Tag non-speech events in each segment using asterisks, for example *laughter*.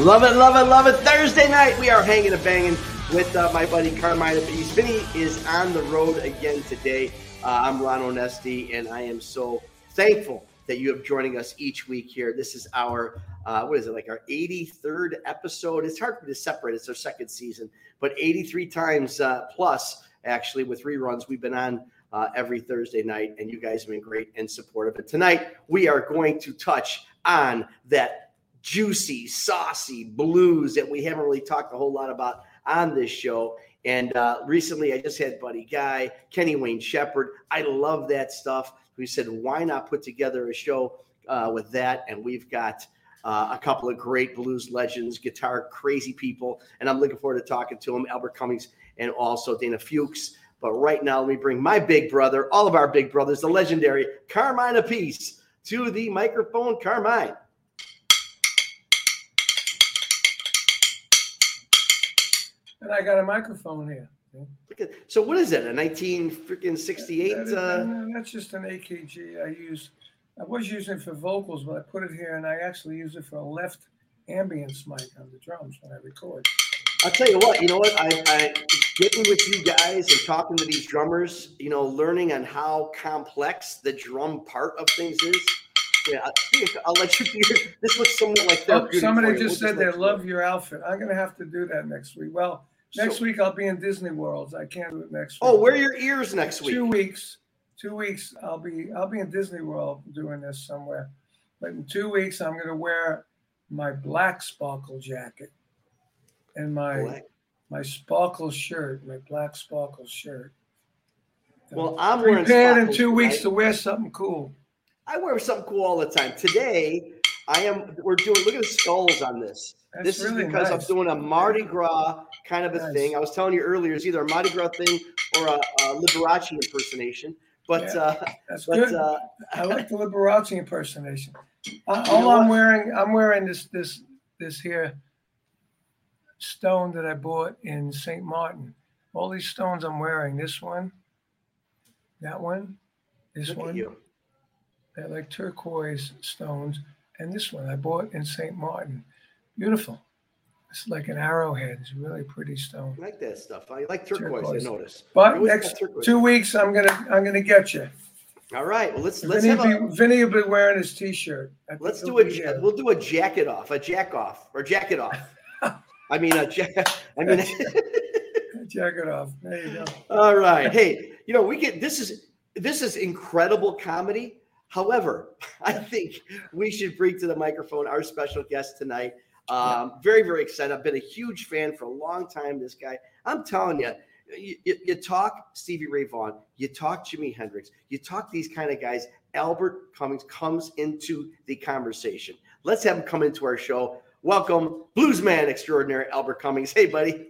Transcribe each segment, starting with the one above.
Love it, love it, love it. Thursday night, we are hanging and banging with uh, my buddy Carmine Appice. Vinny is on the road again today. Uh, I'm Ron Onesti, and I am so thankful that you have joining us each week here. This is our, uh, what is it, like our 83rd episode? It's hard for me to separate. It's our second season, but 83 times uh, plus, actually, with reruns. We've been on uh, every Thursday night, and you guys have been great and supportive. And tonight, we are going to touch on that juicy, saucy blues that we haven't really talked a whole lot about on this show. And uh, recently, I just had Buddy Guy, Kenny Wayne Shepherd. I love that stuff. We said, why not put together a show uh, with that? And we've got uh, a couple of great blues legends, guitar crazy people. And I'm looking forward to talking to them, Albert Cummings and also Dana Fuchs. But right now, let me bring my big brother, all of our big brothers, the legendary Carmine Appice, to the microphone. Carmine. And I got a microphone here. Look at, so what is it? A 19 freaking 68? That is- Uh, that's just an AKG I use. I was using it for vocals, but I put it here and I actually use it for a left ambience mic on the drums when I record. I'll tell you what, you know what? I, I getting with you guys and talking to these drummers, you know, learning on how complex the drum part of things is. Yeah, I- I'll let you hear. This looks somewhat like Oh, somebody just said they love your outfit. I'm gonna have to do that next week. Well, next So- week I'll be in Disney World. I can't do it next oh, week. Oh, wear your ears next week. two weeks. Two weeks I'll be I'll be in Disney World doing this somewhere. But in two weeks I'm gonna wear my black sparkle jacket and my Black. my sparkle shirt, my black sparkle shirt. Well, I'm wearing prepared in two weeks tonight. to wear something cool. I wear something cool all the time. Today, I am. We're doing. Look at the skulls on this. That's this really is because I'm doing a Mardi Gras kind of a Nice. thing. I was telling you earlier, it's either a Mardi Gras thing or a, a Liberace impersonation. But Yeah. uh, That's but good. uh, I like the *laughs* Liberace impersonation. Uh, all I'm what? wearing, I'm wearing this this this here stone that I bought in St. Martin. All these stones I'm wearing. This one, that one, this look one. They're like turquoise stones, and this one I bought in St. Martin. Beautiful. It's like an arrowhead. It's really pretty stone. I like that stuff. I like turquoise. Turquoise. I notice. But always next two weeks, I'm gonna I'm gonna get you. All right. Well, let's let's Vinny, have a, be, Vinny will be wearing his T-shirt. Let's do a there. we'll do a jacket off, a jack off, or jacket off. *laughs* I mean a jack. I mean. Jack it off. There you go. All right. Hey, you know, we get this is this is incredible comedy. However, *laughs* I think we should bring to the microphone our special guest tonight. Um, very, very excited. I've been a huge fan for a long time. This guy, I'm telling you, you, you- you talk Stevie Ray Vaughan, you talk Jimi Hendrix, you talk these kind of guys. Albert Cummings comes into the conversation. Let's have him come into our show. Welcome, bluesman extraordinary Albert Cummings. Hey, buddy.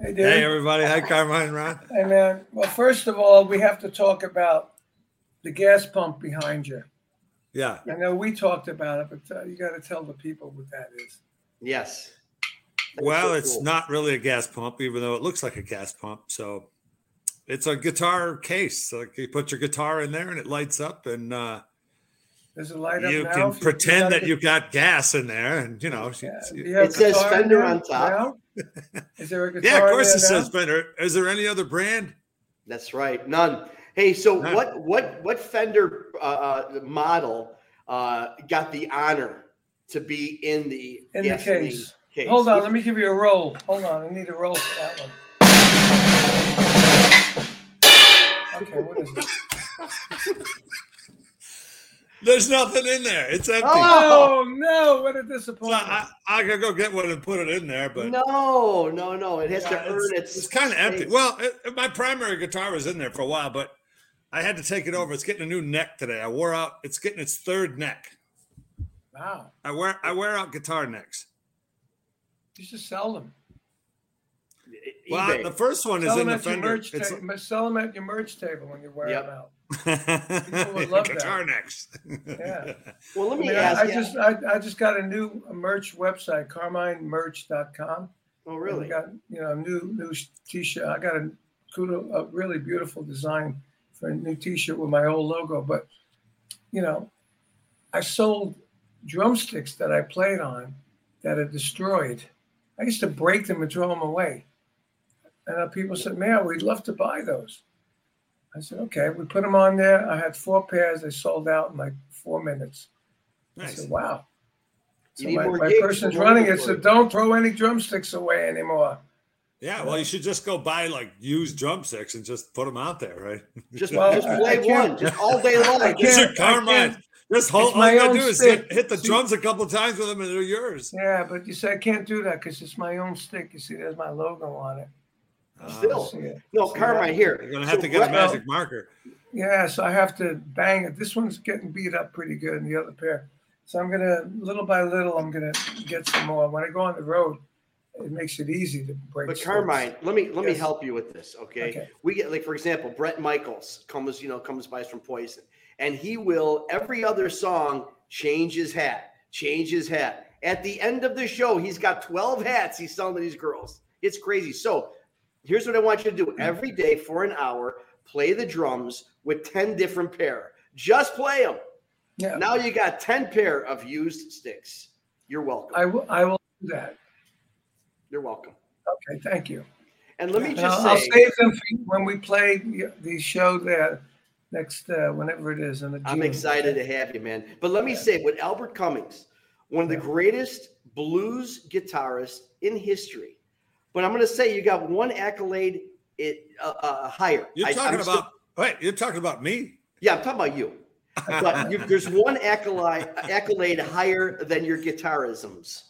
Hey, dude. Hey, everybody. Hi, Carmine, Ron. Hey, man. Well, first of all, we have to talk about the gas pump behind you. Yeah. I know we talked about it, but uh, you got to tell the people what that is. Yes. That's Well, so it's cool. not really a gas pump, even though it looks like a gas pump. So it's a guitar case. Like you put your guitar in there and it lights up, and uh, Does it light up you now? can pretend got that it? you got gas in there. And, you know, Yeah. you- you It says guitar Fender on top. now? *laughs* Is there a guitar? yeah, of course it there says now? Fender. Is there any other brand? That's right. None. Hey, so None. what what what Fender uh, uh, model uh, got the honor to be in the In the case. case? Hold on, let me give you a roll. Hold on, I need a roll for that one. Okay, what is it? There's nothing in there. It's empty. Oh! Oh no! What a So disappointment. I, I could go get one and put it in there, but No, no, no. It has Yeah, to earn its. it's, kind of empty. Well, it, my primary guitar was in there for a while, but I had to take it over. It's getting a new neck today. I wore out. It's getting its third neck. wow, I wear I wear out guitar necks. you should sell them. Well, eBay. the first one is Sell in them the at your Fender. merch It's table. Sell them at your merch table when you wear Yep. them out. *laughs* People would love that. guitar necks. Yeah. *laughs* well, let I, me mean, I, ask I you. just I, I just got a new merch website, CarmineMerch.com. oh, And really? Got you know a new new t-shirt. I got a kudo, a really beautiful design for a new t-shirt with my old logo. But you know, I sold drumsticks that I played on that are destroyed. I used to break them and throw them away. And uh, people said, "Man, we'd love to buy those." I said, "Okay." We put them on there. I had four pairs. They sold out in like four minutes. I said, "Wow." So my, my person's running it inventory. said, "Don't throw any drumsticks away anymore." Yeah, well, you should just go buy like used drumsticks and just put them out there, right? Just, Well, *laughs* just play one, just all day *laughs* long. I This can't- is Carmine. can't- Just hold. It's All my you gotta own do is hit, hit the See- drums a couple times with them, and they're yours. Yeah, but you say I can't do that because it's my own stick. You see, there's my logo on it. Still. See. No, See Carmine, that? here. You're gonna have So to get a Brett- magic marker. Yeah, so I have to bang it. This one's getting beat up pretty good in the other pair. So I'm gonna little by little, I'm gonna get some more. When I go on the road, it makes it easy to break. But. Carmine, let me let me help you with this, okay? Okay. We get like for example, Bret Michaels comes, you know, comes by us from Poison, and he will every other song change his hat, change his hat. At the end of the show, he's got 12 hats he's selling to these girls. It's crazy. So here's what I want you to do every day for an hour, play the drums with 10 different pair. Just play them. Yeah, Now you got 10 pair of used sticks. You're welcome. I will. I will do that. You're welcome. Okay, thank you. And let me just I'll, I'll save them for you when we play the, the show there next, uh, whenever it is. In the I'm excited to have you, man. But let me say, with Albert Cummings, one of the greatest blues guitarists in history. But I'm going to say you got one accolade it uh, uh, higher. You're talking I'm still- about wait. You're talking about me. yeah, I'm talking about you. But you, there's one accolade accolade higher than your guitarisms.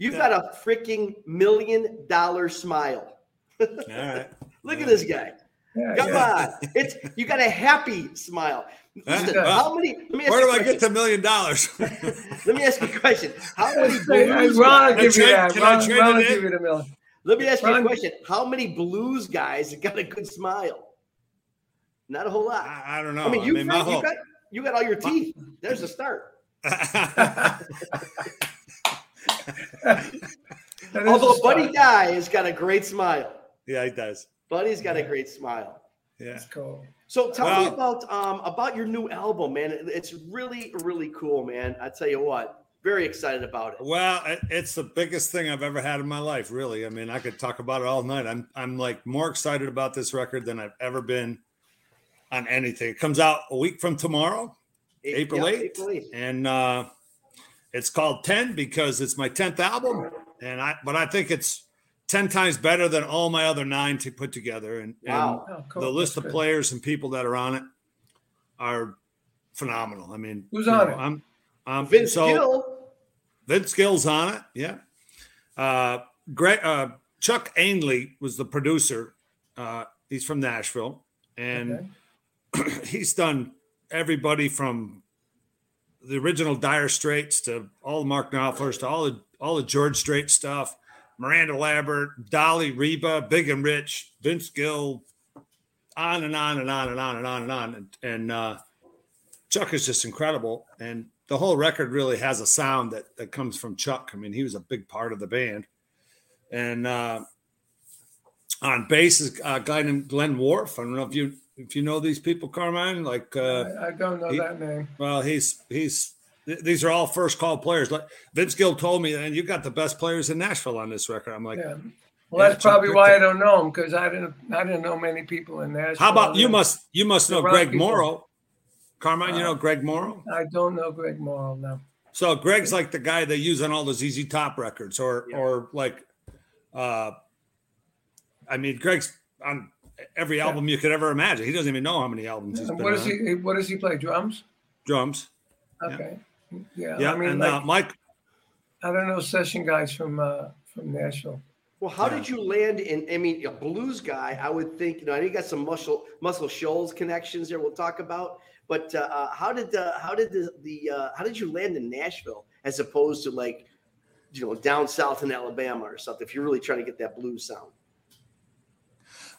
You've got a freaking million dollar smile. All right. *laughs* Look at this guy. Yeah, Come yeah. on, it's you got a happy smile. Listen, Well, how many? Let me ask Where do I get question. to million dollars? *laughs* Let me ask you a question. How many Hey, hey, blues Ron, guys, give you Can I that. trade- can I trade Ron it in? give you the million. let me ask you a question. How many blues guys got a good smile? Not a whole lot. I, I don't know. I mean, you, my you whole- got you got all your teeth. There's a start. *laughs* *laughs* That is Although Buddy start. Guy has got a great smile. yeah, he does. Buddy's got a great smile. Yeah. That's cool. So tell me about um about your new album, man. It's really really cool, man. I tell you what, very excited about it. Well, it's the biggest thing I've ever had in my life, really. I mean, I could talk about it all night. I'm I'm like more excited about this record than I've ever been on anything. It comes out a week from tomorrow, April 8th. April 8th. And uh it's called 10 because it's my 10th album. And I but I think it's 10 times better than all my other nine to put together. And, Wow. Oh, cool. the list That's of good. players and people that are on it are phenomenal. I mean, Who's on know, it? I'm, I'm Vince so, Gill. Vince Gill's on it. Yeah. Uh, Greg, uh, Chuck Ainlay was the producer. Uh, he's from Nashville, and *clears throat* he's done everybody from the original Dire Straits to all the Mark Knopflers to all the all the George Strait stuff. Miranda Lambert, Dolly Reba, Big and Rich, Vince Gill, on and on and on and on and on and on. And, and uh, Chuck is just incredible. And the whole record really has a sound that, that comes from Chuck. I mean, he was a big part of the band. And uh, on bass is a guy named Glenn Worf. I don't know if you if you know these people, Carmine. Like, uh, I, don't know he- that name. well, he's he's th- these are all first call players. Like Vince Gill told me, and you got the best players in Nashville on this record. I'm like, Yeah. Well, Yeah, that's probably why I don't know him because I didn't. I didn't know many people in Nashville. how about you? Must you must know Greg people. Morrow, Carmine? You Uh, know Greg Morrow. I don't know Greg Morrow. No. So Greg's like the guy they use on all those ZZ Top records, or Yeah. or like, uh, I mean, Greg's on every album you could ever imagine. He doesn't even know how many albums he's And been what does on. he? What does he play? Drums. Drums, Okay. Yeah. yeah, I mean, and like, uh, Mike. I don't know session guys from uh, from Nashville. Well, how Yeah. did you land in? I mean, a blues guy. I would think. You know, I know you got some muscle Muscle Shoals connections there. We'll talk about. But uh, uh, how did the how did the the uh, how did you land in Nashville as opposed to like you know down south in Alabama or something? If you're really trying to get that blues sound.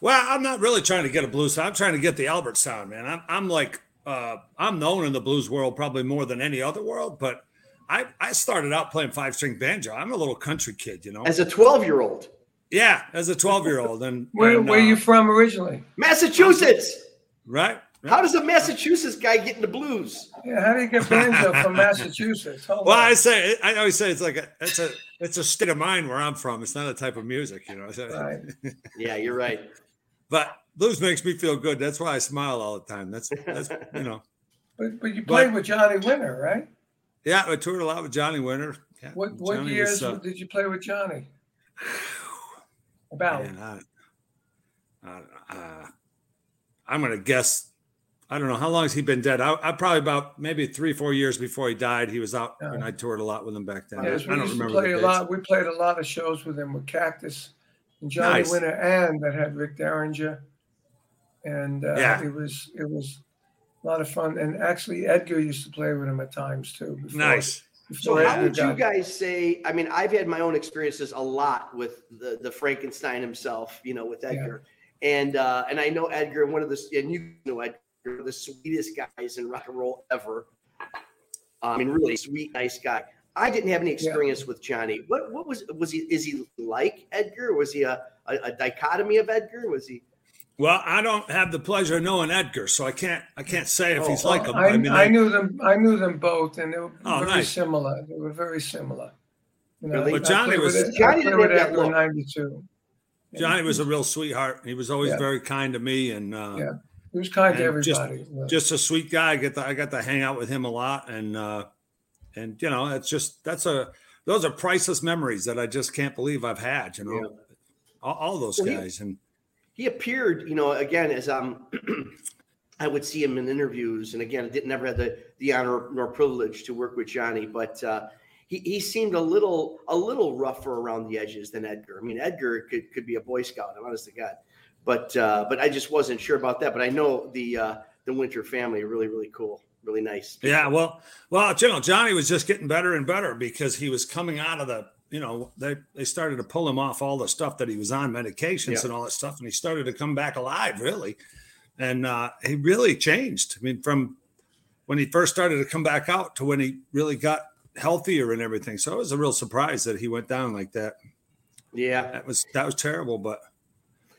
Well, I'm not really trying to get a blues sound. I'm trying to get the Albert sound, man. I'm, I'm like, uh, I'm known in the blues world probably more than any other world, but I, I started out playing five string banjo. I'm a little country kid, you know? As a 12 year old, yeah, as a 12 year old. And *laughs* Where and, Where uh, you from originally? Massachusetts. Right? right. How does a Massachusetts guy get into blues? Yeah. How do you get banjo *laughs* from Massachusetts? Hold Well, on. I say, I always say it's like a, it's a, it's a state of mind where I'm from. It's not a type of music, you know? *laughs* Right. Yeah, you're right. But blues makes me feel good. That's why I smile all the time. That's, that's, you know, *laughs* But, but you played with Johnny Winter, right? yeah, I toured a lot with Johnny Winter. Yeah, What what Johnny years was, uh, did you play with Johnny? About Man, I, I, uh, I'm going to guess. I don't know how long has he been dead. I, I probably about maybe three, four years before he died. He was out, and I toured a lot with him back then. Yes, I we don't remember. play a dates. lot. We played a lot of shows with him with Cactus and Johnny Nice. Winter, and that had Rick Derringer, and uh, Yeah. it was it was a lot of fun. And actually, Edgar used to play with him at times too. Before, Nice. So before how would you got- guys say? I mean, I've had my own experiences a lot with the the Frankenstein himself, you know, with Edgar, and uh, and I know Edgar, one of the and you know Edgar, the sweetest guys in rock and roll ever. I mean, really sweet, nice guy. I didn't have any experience with Johnny. What what was was he? Is he like Edgar? Was he a, a, a dichotomy of Edgar? Was he? Well, I don't have the pleasure of knowing Edgar, so I can't. I can't say if Oh, he's like him. I, I mean, I I- knew them. I knew them both, and they were Oh, very nice. similar. They were very similar. You know, Really? But Johnny was- with, Ed- Johnny I played didn't have that Edgar '92. Johnny was a real sweetheart. He was always Yeah. very kind to me, and uh, Yeah. He was kind to and just- everybody. yeah. just a sweet guy. I get to, I got to hang out with him a lot, and uh, and you know, it's just that's a those are priceless memories that I just can't believe I've had. You know, Yeah. all, all those Well, he- guys, and he appeared, you know, again as um, *clears throat* I would see him in interviews, and again, I didn't never had the the honor nor privilege to work with Johnny, but uh, he he seemed a little a little rougher around the edges than Edgar. I mean, Edgar could could be a Boy Scout, I'm honest to God, but uh, but I just wasn't sure about that. But I know the uh, the Winter family are really really cool, really nice. yeah, well, well, you know, Johnny was just getting better and better because he was coming out of the. You know, they they started to pull him off all the stuff that he was on medications Yeah. and all that stuff, and he started to come back alive, really. And uh, he really changed. I mean, from when he first started to come back out to when he really got healthier and everything. So it was a real surprise that he went down like that. yeah. That was that was terrible. But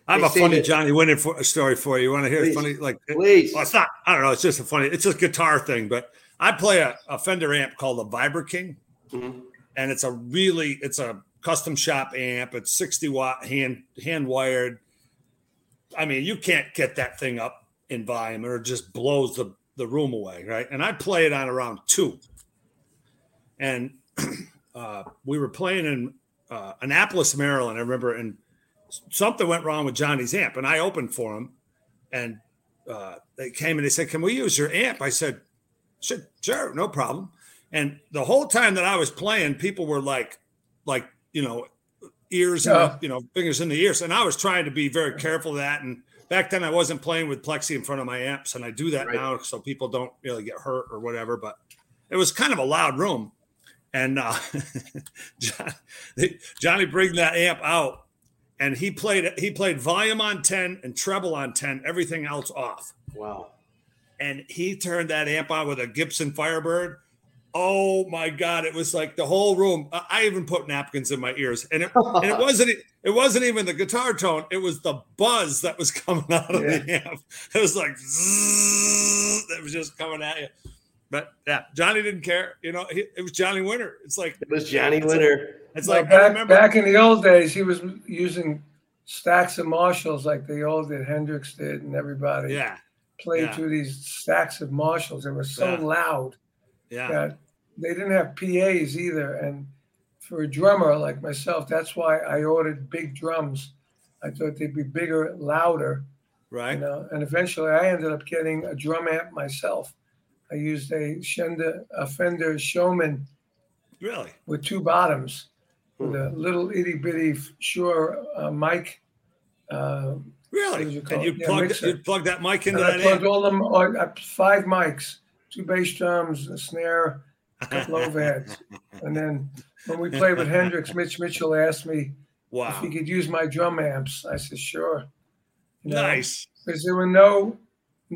I have a funny Johnny Winter for, story for you. You want to hear Please. funny like? Please. well, it's not. I don't know. It's just a funny. It's a guitar thing. But I play a, a Fender amp called the Vibro-King, Mhm. and it's a really it's a custom shop amp. It's sixty watt hand hand wired. I mean, you can't get that thing up in volume or it just blows the, the room away, right? And I play it on around two. And *clears throat* uh, we were playing in uh, Annapolis, Maryland. I remember, and something went wrong with Johnny's amp, and I opened for him, and uh, they came and they said, "Can we use your amp?" I said, "Sure, sure, no problem." And the whole time that I was playing, people were like, like you know, ears and Yeah. you know fingers in the ears, and I was trying to be very careful of that. And back then, I wasn't playing with plexi in front of my amps, and I do that Right. now so people don't really get hurt or whatever. But it was kind of a loud room, and uh, *laughs* John, Johnny bring that amp out, and he played he played volume on ten and treble on ten, everything else off Wow. and he turned that amp on with a Gibson Firebird. Oh my God! It was like the whole room. I- even put napkins in my ears, and it, and it *laughs* wasn't it wasn't even the guitar tone. It was the buzz that was coming out of the amp. *laughs* It was like *laughs* zzz, it was just coming at you. But yeah, Johnny didn't care. You know, he, it was Johnny Winter. It's like It was Johnny Winter. it's Well, like I back, remember. back in the old days, he was using stacks of Marshalls like the old did, Hendrix did, and everybody yeah, played yeah. through these stacks of Marshalls. They were so Yeah. loud yeah, that they didn't have PAs either. And for a drummer like myself, that's why I ordered big drums. I thought they'd be bigger, louder, right. you know. And eventually, I ended up getting a drum amp myself. I used a Shender, a Fender Showman Really? with two bottoms, with a little itty bitty Shure uh, mic. Uh, Really? And you? Yeah, plugged you plugged that mic into and I plugged amp. all them uh, five mics, two bass drums, a snare, a couple overheads, *laughs* and then when we played with Hendrix, Mitch Mitchell asked me wow. if he could use my drum amps. I said sure. You know, Nice. because there were no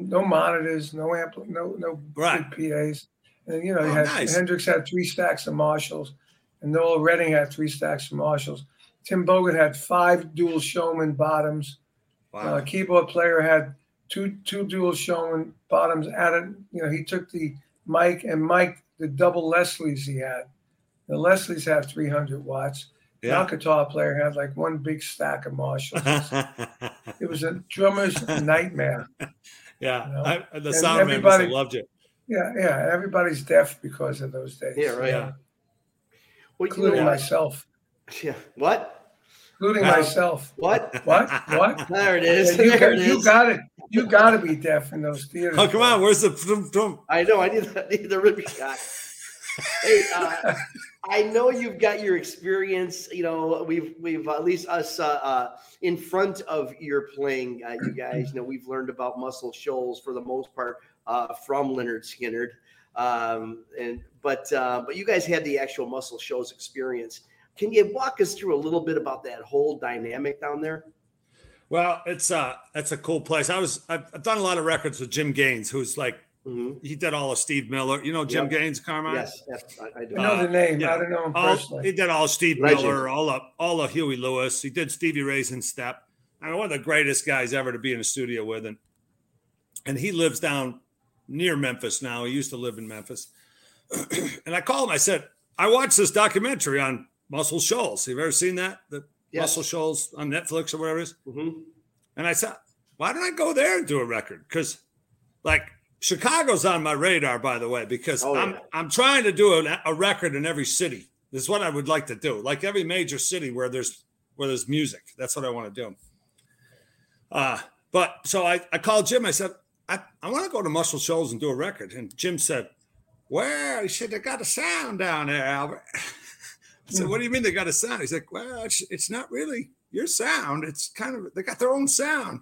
no monitors, no amp, no no Right. big PAs, and you know, you Oh, had nice. Hendrix had three stacks of Marshalls, and Noel Redding had three stacks of Marshalls. Tim Bogert had five dual Showman bottoms. Wow. Uh, keyboard player had two two dual Showman bottoms. Added, you know, he took the mic and mic the double Leslie's he had. The Leslie's have 300 watts. The Yeah. guitar player had like one big stack of Marshalls. *laughs* it was a drummer's nightmare. Yeah, You know? I, the And sound man must have everybody- loved it. Yeah, yeah. Everybody's deaf because of those days. Yeah, right. Yeah. Well, you Including know, myself. yeah. What? Including Uh, myself. What? What? What? *laughs* There it is. Yeah, you, there got, it you is. got it. You got to be deaf in those theaters. Oh, come on. Where's the drum, drum? I know. I need, *laughs* I need the ribby shot. hey, uh, *laughs* I know you've got your experience. You know, we've we've at least us uh, uh, in front of your playing. Uh, you *clears throat* guys You know we've learned about Muscle Shoals for the most part uh, from Lynyrd Skynyrd, um, and but uh, but you guys had the actual Muscle Shoals experience. Can you walk us through a little bit about that whole dynamic down there? Well, it's uh, that's a cool place. I was I've, I've done a lot of records with Jim Gaines, who's like Mhm. he did all of Steve Miller. You know Jim Yep. Gaines, Carmine. Yes, yes, I, I do. I know Uh, the name. yeah. I don't know him All, personally. he did all of Steve Legend. Miller, all of all of Huey Lewis. He did Stevie Ray's in Step. I mean, one of the greatest guys ever to be in a studio with, and and he lives down near Memphis now. He used to live in Memphis. *clears throat* and I called him. I said, I watched this documentary on Muscle Shoals. Have you ever seen that? The Yes. Muscle Shoals on Netflix or whatever it is. Mhm. And I said, why don't I go there and do a record? Because, like, Chicago's on my radar, by the way, because Oh, I'm yeah. I'm trying to do a, a record in every city. This is what I would like to do, like every major city where there's where there's music. That's what I want to do. Uh, but so I, I called Jim. I said, I, I want to go to Muscle Shoals and do a record. And Jim said, Well, he said they got a sound down there, Albert. *laughs* I said, What do you mean they got a sound? He's like, Well, it's, it's not really your sound. It's kind of they got their own sound.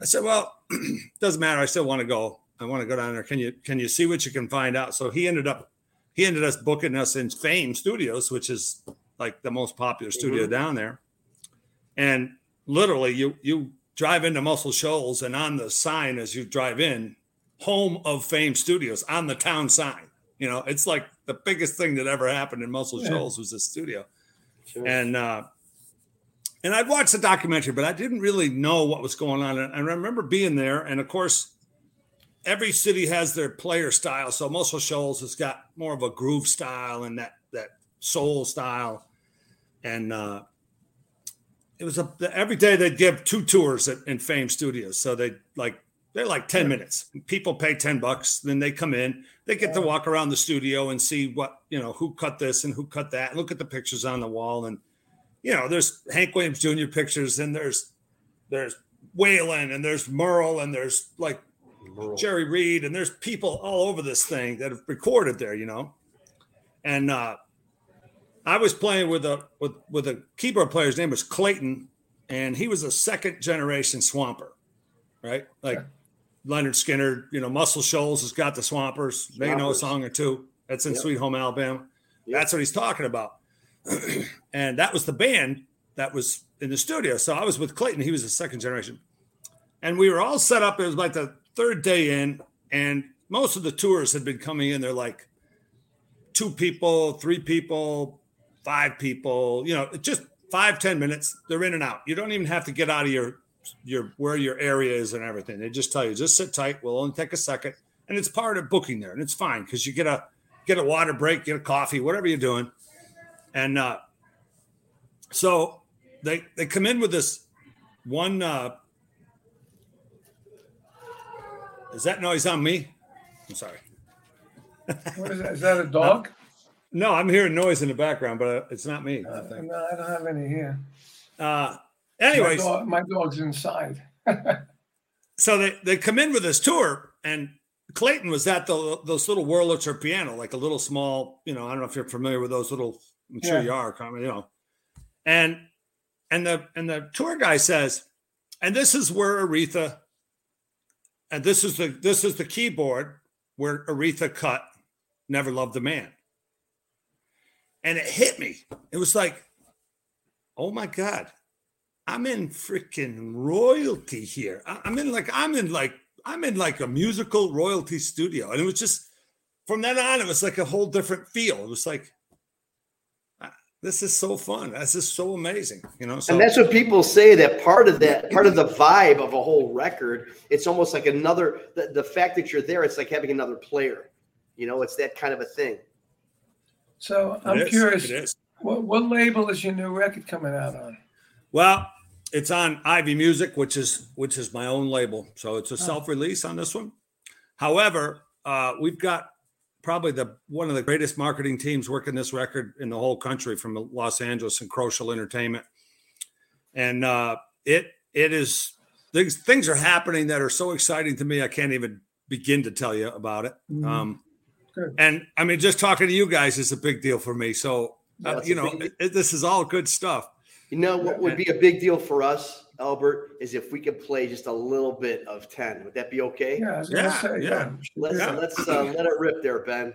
I said, Well, *clears throat* doesn't matter. I still want to go. I want to go down there. Can you can you see what you can find out? So he ended up he ended up booking us in Fame Studios, which is like the most popular studio down there. And literally, you you drive into Muscle Shoals, and on the sign as you drive in, home of Fame Studios on the town sign. You know, it's like the biggest thing that ever happened in Muscle Yeah. Shoals was this studio. Sure. And uh, and I'd watched the documentary, but I didn't really know what was going on. And I remember being there, and of course, every city has their player style. So Muscle Shoals has got more of a groove style and that that soul style. And uh, it was a every day they'd give two tours at, in Fame Studios. So they like they're like 10 minutes. People pay 10 bucks, then they come in, they get to walk around the studio and see what, you know, who cut this and who cut that. Look at the pictures on the wall. And, you know, there's Hank Williams Jr. pictures and there's, there's Waylon and there's Merle and there's like Merle. Jerry Reed and there's people all over this thing that have recorded there, you know. And uh I was playing with a with with a keyboard player's name was Clayton, and he was a second generation swamper, right? Like yeah. Lynyrd Skynyrd, you know, Muscle Shoals has got the Swampers. Swampers. They know a song or two. That's in yep. Sweet Home Alabama. Yep. That's what he's talking about. *clears throat* and that was the band that was in the studio. So I was with Clayton. He was a second generation. And we were all set up. It was like the third day in, and most of the tours had been coming in. They're like two people, three people, five people, you know, just five ten minutes. They're in and out. You don't even have to get out of your your where your area is and everything. They just tell you, just sit tight. We'll only take a second, and it's part of booking there, and it's fine because you get a get a water break, get a coffee, whatever you're doing, and uh, so they they come in with this one. Uh, is that noise on me? I'm sorry. What is that? Is that a dog? No, I'm hearing noise in the background, but uh, it's not me. Uh, I no, I don't have any here. Uh, Anyways, my, dog, my dog's inside. *laughs* so they, they come in with this tour, and Clayton was at the those little Wurlitzer piano, like a little small, you know, I don't know if you're familiar with those little. I'm sure yeah. you are, you know. And and the and the tour guy says, and this is where Aretha, and this is the this is the keyboard where Aretha cut "Never Loved a Man," and it hit me. It was like, oh my god, I'm in freaking royalty here. I'm in like I'm in like I'm in like a musical royalty studio, and it was just from then on, it was like a whole different feel. It was like this is so fun. This is so amazing, you know. So, and that's what people say that part of that part of the vibe of a whole record. It's almost like another the, the fact that you're there. It's like having another player. You know, it's that kind of a thing. So I'm curious. What, what label is your new record coming out on? Well, it's on Ivy Music, which is which is my own label. So it's a oh. self-release on this one. However, uh, we've got probably the one of the greatest marketing teams working this record in the whole country from Los Angeles and Crucial Entertainment. And uh, it it is things things are happening that are so exciting to me I can't even begin to tell you about it. Mm-hmm. Um, and I mean, just talking to you guys is a big deal for me. So uh, you know, it, this is all good stuff. You know what would be a big deal for us, Albert, is if we could play just a little bit of 10. Would that be okay? Yeah, yeah, say, yeah. yeah. Let's yeah. let's uh, let it rip there, Ben.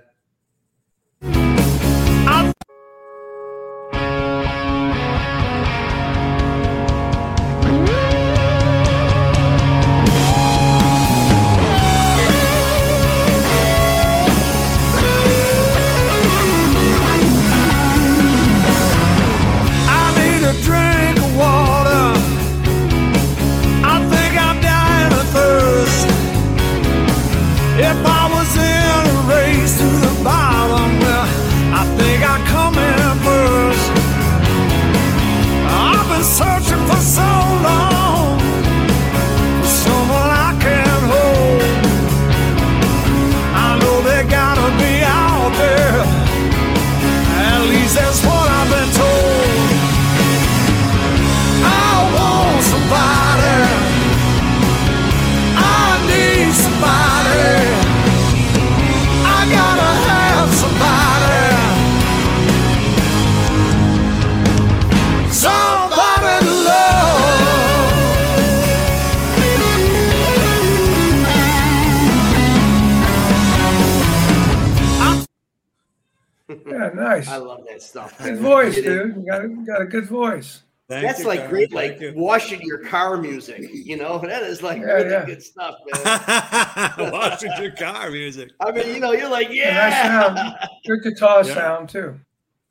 Nice. I love that stuff. Good voice, dude. You got a, you got a good voice. Thank That's you, like great, like you. washing your car music. You know, *laughs* that is like yeah, really yeah. good stuff, *laughs* man. washing your car music. I mean, you know, you're like, yeah, sound, good guitar yeah. sound too.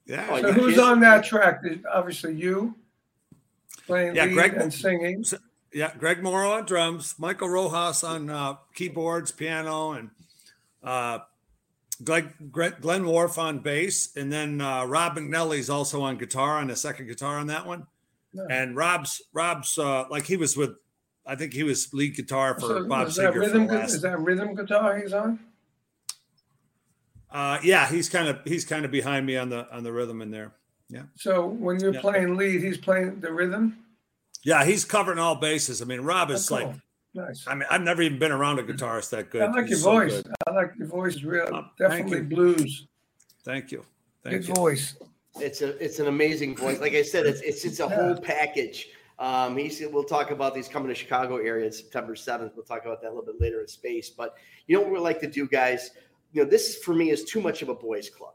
Yeah. So who's on that track? Obviously, you playing yeah, Greg, and singing. Yeah, Greg Morrow on drums, Michael Rojas on uh, keyboards, piano, and uh, Glenn, Glenn Worf on bass, and then uh, Rob McNally's also on guitar on the second guitar on that one. And Rob's Rob's uh, like he was with I think he was lead guitar for So Bob is Seger for rhythm? the last. Is that rhythm guitar he's on? Uh, yeah, he's kind of he's kind of behind me on the on the rhythm in there. Yeah, So when you're Yeah. playing lead, he's playing the rhythm. yeah, he's covering all bases. I mean, Rob Oh, is cool. like, Nice. I mean, I've never even been around a guitarist that good. I like your so voice. good. I like your voice. Is real, Oh, definitely you. blues. Thank you, thank Good you. voice. It's a it's an amazing voice. Like I said, it's it's it's a whole package. Um, he's we'll talk about these coming to Chicago area September seventh. We'll talk about that a little bit later in space. But you know what we like to do, guys. You know, this for me is too much of a boys' club.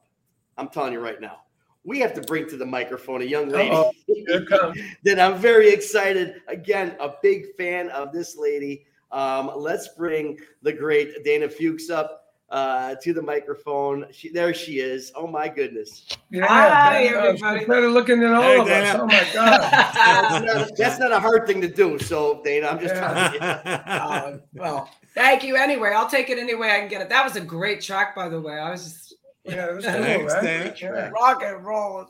I'm telling you right now. We have to bring to the microphone a young lady Uh-oh. Here it comes. *laughs* that I'm very excited. Again, a big fan of this lady. Um, let's bring the great Dana Fuchs up uh, to the microphone. She, there she is. Oh my goodness. Yeah, Hi, Dana, everybody. she's better looking than all Hey, of Dana. us. Oh my God. That's *laughs* not, that's not a hard thing to do. So, Dana, I'm just Yeah. to get *laughs* Uh, well, thank you anyway. I'll take it any way I can get it. That was a great track, by the way. I was just Yeah, it was cool, Thanks, right? Dana. Rock and roll.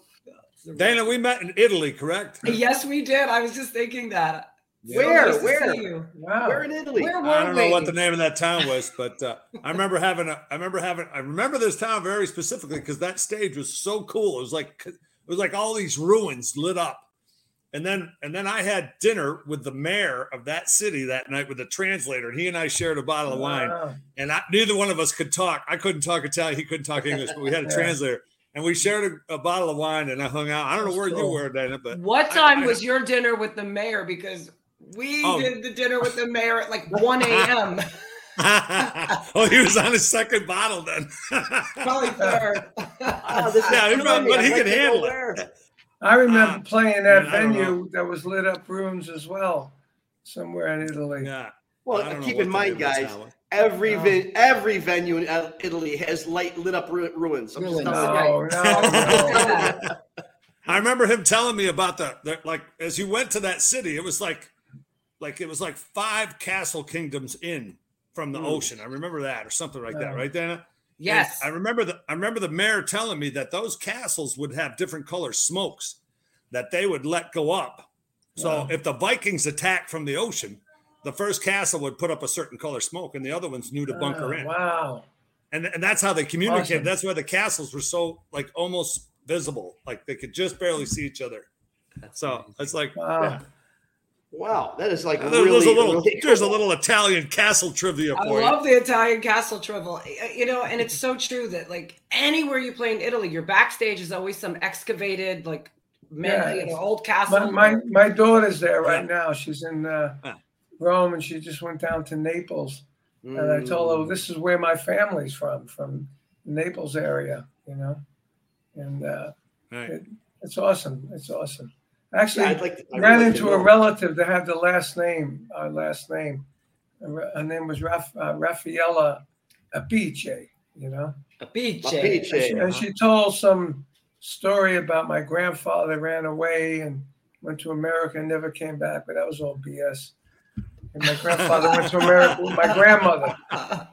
Dana, we met in Italy, correct? Yes, we did. I was just thinking that. Where? So nice Where? see you. Wow. We're in Italy. Where were I don't know we? what the name of that town was, *laughs* but uh, I remember having a. I remember having. I remember this town very specifically because that stage was so cool. It was like it was like all these ruins lit up, and then and then I had dinner with the mayor of that city that night with the translator, and he and I shared a bottle of wine. Wow. and I, neither one of us could talk. I couldn't talk Italian. He couldn't talk English, but we had a *laughs* translator, and we shared a, a bottle of wine, and I hung out. I don't know That's where you were, Dana, but What I- time I- was your dinner with the mayor? Because we Oh. did the dinner with the mayor at like 1 a.m. *laughs* oh, he was on his second bottle then. *laughs* Probably third. Oh, Yeah, he- killing but I'd he like can handle it. I remember Uh, playing that I don't venue that was lit up rooms as well, somewhere in Italy. yeah. Well, I keep in mind, name of the guys, every No. ven- every venue in Italy has light lit up ru- ruins. I'm just Ruins. telling you. No, no, *laughs* no. I remember him telling me about the, the like as you went to that city, it was like like it was like five castle kingdoms in from the Mm. ocean. I remember that or something like that, right, Dana? Yes. And I remember the I remember the mayor telling me that those castles would have different color smokes that they would let go up. So Wow. if the Vikings attacked from the ocean, the first castle would put up a certain color smoke, and the other ones knew to bunker Oh, in. Wow. And and that's how they communicated. Awesome. That's why the castles were so like almost visible, like they could just barely see each other. So it's like Wow. yeah. Wow, that is like There- really, there's a little really *laughs* there's a little Italian castle trivia I for you. love the Italian castle trivia, You know, and it's so true that like anywhere you play in Italy, your backstage is always some excavated like man, Yeah, you know, old castle. My, my my daughter's there right now. She's in uh, Yeah. Rome, and she just went down to Naples. And I told Mm. her this is where my family's from, from Naples area. You know, and uh, Right. it, it's awesome. It's awesome. Actually, Yeah, I'd like to- I ran really into a relative that had the last name, our last name. Her her name was Raf, uh, Raffaella Apice, you know. Apice. Apice. And she, and she told some story about my grandfather ran away and went to America and never came back, but that was all BS. And my grandfather went to America with my grandmother,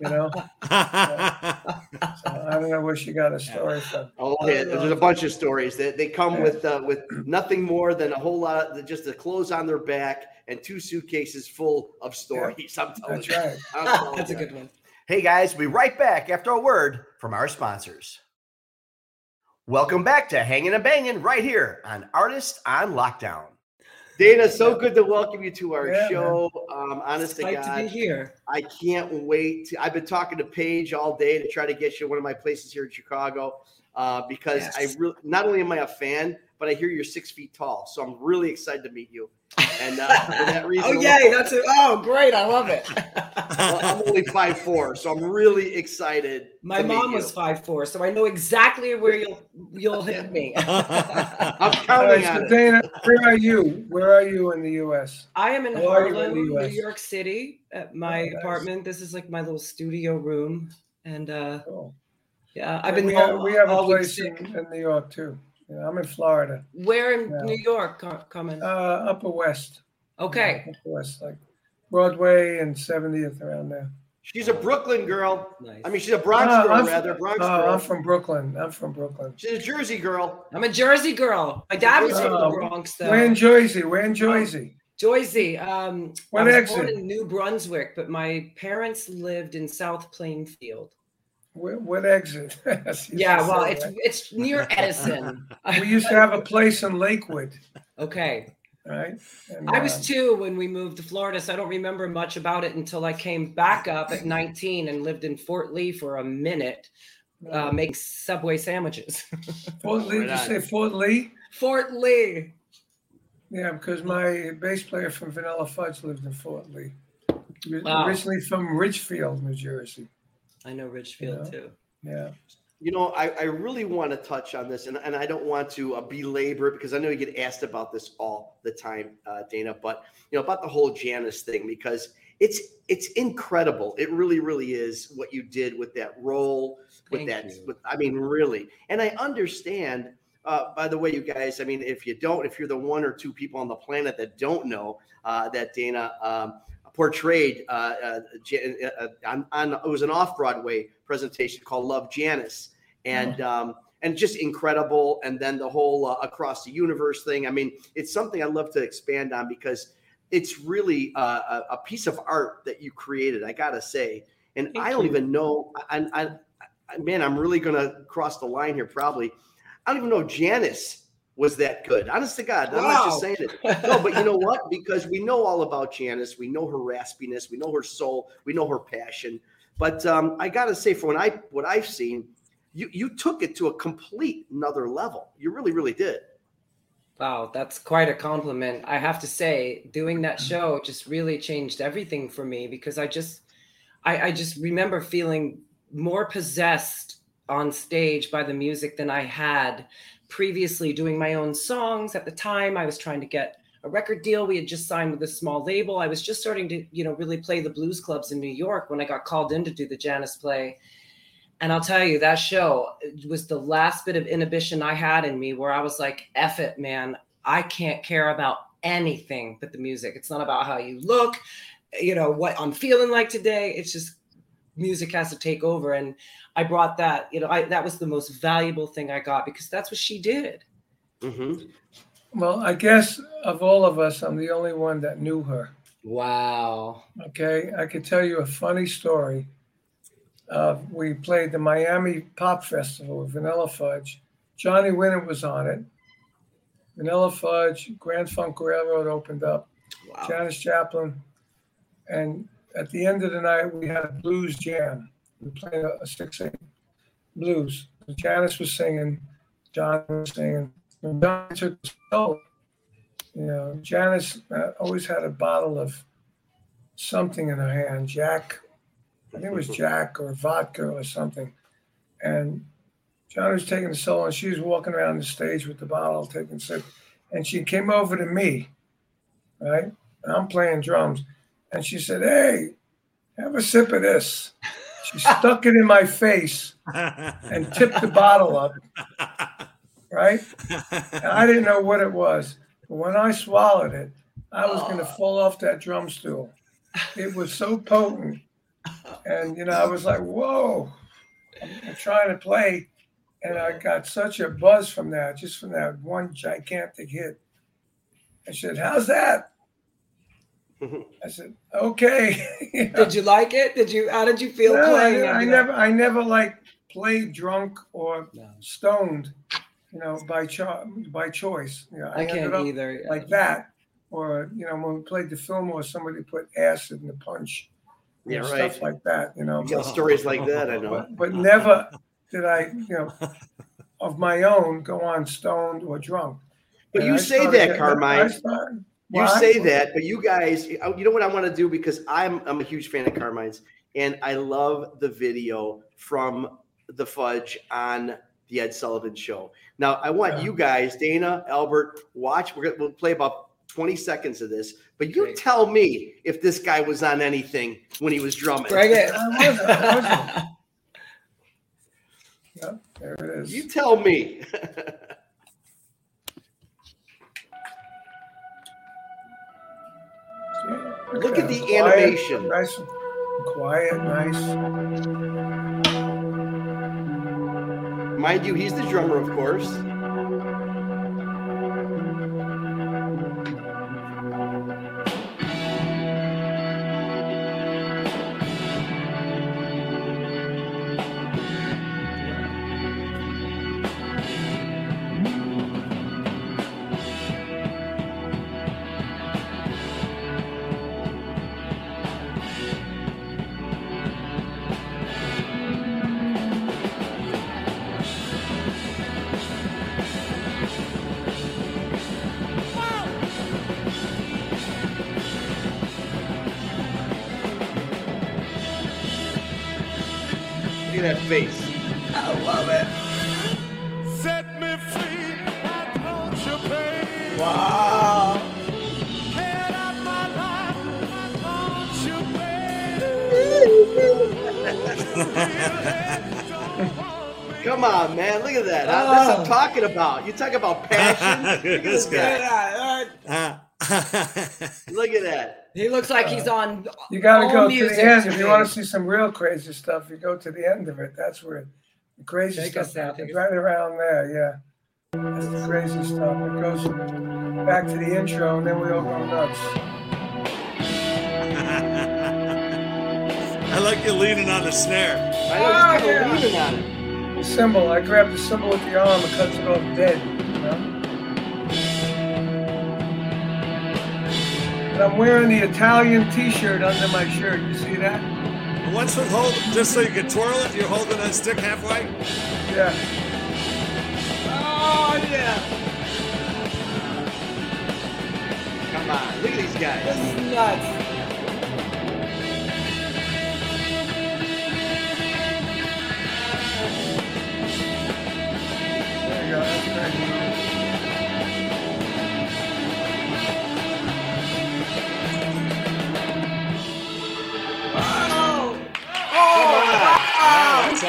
you know. So I don't know where she got a story from. Oh yeah, there's a bunch of stories that they come Yeah. with uh, with nothing more than a whole lot of just the clothes on their back and two suitcases full of stories. I'm telling That's you. right. *laughs* I'm telling That's a good one. Hey guys, we'll be right back after a word from our sponsors. Welcome back to Hanging and Banging right here on Artist on Lockdown. Dana, so good to welcome you to our Yeah, show. Um, honest to Like to be God, here. I can't wait. To, I've been talking to Paige all day to try to get you one of my places here in Chicago uh, because Yes. I really not only am I a fan, but I hear you're six feet tall, so I'm really excited to meet you. And uh, for that *laughs* reason, Oh yay! That's it. Oh great! I love it. well, I'm only five four, so I'm really excited. My to meet mom you. was five four, so I know exactly where you'll you'll hit me. *laughs* I'm All counting right, on so it. Dana, where are you? Where are you in the U.S.? I am in Where are you in Harlem, New York City, at my Oh, nice. apartment. This is like my little studio room, and uh, Oh. yeah, I've been we have, home we have a all week place in, in New York too. Yeah, I'm in Florida, Where in Yeah. New York coming? uh, Upper West. okay, Yeah, Upper West, like Broadway and 70th around there. She's a Brooklyn girl. nice. I mean, she's a Bronx Uh, girl, I'm rather. from, Bronx uh, girl. I'm from Brooklyn. I'm from Brooklyn. she's a Jersey girl. I'm a Jersey girl. My dad was from Oh, the Bronx, though. We're in Jersey. We're in Jersey. Jersey. um, What I was exit? born in New Brunswick, but my parents lived in South Plainfield. What, what exit? *laughs* Yeah, well, it's right? it's near Edison. *laughs* we used to have a place in Lakewood, okay. right? And, I was two when we moved to Florida, so I don't remember much about it until I came back up at 19 and lived in Fort Lee for a minute, uh, making Subway sandwiches. *laughs* Fort Lee. Did you say Fort Lee? Fort Lee. Yeah, because my bass player from Vanilla Fudge lived in Fort Lee. Wow. Originally from Richfield, New Jersey. I know Ridgefield Yeah. too. Yeah. You know, I, I really want to touch on this, and, and I don't want to uh, belabor it because I know you get asked about this all the time, uh, Dana. But you know about the whole Janis thing because it's it's incredible. It really, really is what you did with that role, with Thank that. you. With, I mean, really. And I understand. Uh, by the way, you guys, I mean, if you don't, if you're the one or two people on the planet that don't know uh, that Dana um, portrayed uh, uh, uh, on, on it was an off Broadway presentation called Love Janis, and um, and just incredible. And then the whole uh, across the universe thing. I mean, it's something I'd love to expand on because it's really uh, a, a piece of art that you created. I gotta say, and Thank I don't you. even know. I, I, I, man, I'm really gonna cross the line here. Probably, I don't even know Janis was that good. Honest to God, I'm not just saying it. *laughs* No, but you know what? Because we know all about Janis. We know her raspiness. We know her soul. We know her passion. But um, I got to say, for when I what I've seen, you you took it to a complete another level. You really, really did. Wow, that's quite a compliment. I have to say, doing that show just really changed everything for me because I just I, I just remember feeling more possessed on stage by the music than I had previously doing my own songs. At the time, I was trying to get a record deal. We had just signed with a small label. I was just starting to, you know, really play the blues clubs in New York when I got called in to do the Janis play. And I'll tell you, that show was the last bit of inhibition I had in me where I was like, F it, man. I can't care about anything but the music. It's not about how you look, you know, what I'm feeling like today. It's just music has to take over. And I brought that, you know, I that was the most valuable thing I got because that's what she did. Mm-hmm. Well, I guess of all of us, I'm the only one that knew her. Wow. Okay. I could tell you a funny story. Uh, we played the Miami Pop Festival with Vanilla Fudge. Johnny Winter was on it. Vanilla Fudge, Grand Funk Railroad opened up. Wow. Janis Joplin. And at the end of the night, we had a blues jam. We played a, a 6 8 blues. Janis was singing, John was singing. When John took the solo, you know, Janis uh, always had a bottle of something in her hand, Jack, I think it was Jack or vodka or something. And John was taking the solo and she was walking around the stage with the bottle, taking sip. And she came over to me, right? And I'm playing drums. And she said, Hey, have a sip of this. She stuck it in my face and tipped the bottle up, right? And I didn't know what it was. But when I swallowed it, I was going to fall off that drum stool. It was so potent. And, you know, I was like, whoa, I'm trying to play. And I got such a buzz from that, just from that one gigantic hit. I said, how's that? Mm-hmm. I said, okay. *laughs* You know? Did you like it? Did you how did you feel No, playing? I, I never, I never like played drunk or No. stoned, you know, by cho- by choice. You know, I ended can't up either. yeah. like that, or you know, when we played the film, or somebody put acid in the punch, you Yeah, know, right. stuff like that. You know, You got stories like that, I know. but, but never did I, you know, of my own go on stoned or drunk. But And you I say started that, getting- Carmine. I started- You Why? say that, but you guys, uh, you know what I want to do because I'm I'm a huge fan of Carmine's, and I love the video from the Fudge on the Ed Sullivan Show. Now I want Yeah. you guys, Dana, Albert, watch. We're gonna we'll play about 20 seconds of this, but you Great. tell me if this guy was on anything when he was drumming. Bring it. I wasn't, I wasn't. *laughs* Yeah, there it is. You tell me. *laughs* Look at the quiet, animation. Nice, quiet, nice. Mind you, he's the drummer, of course. Talk about passion. *laughs* Look at this This guy. guy. Ah. Look at that. He looks like he's on. You got to all go to the end to if you want to see some real crazy stuff. You go to the end of it. That's where the crazy Take stuff us there, happens. Right around there, yeah. That's the crazy stuff. It goes back to the intro, and then we all go nuts. *laughs* I like you leaning on the snare. I know he's kind of leaning on it. The cymbal. I grabbed the cymbal with the arm and cuts it off dead. You know? And I'm wearing the Italian T-shirt under my shirt. You see that? What's with hold just so you can twirl it? You're holding that stick halfway. Yeah. Oh yeah, Come on. Look at these guys. this is nuts.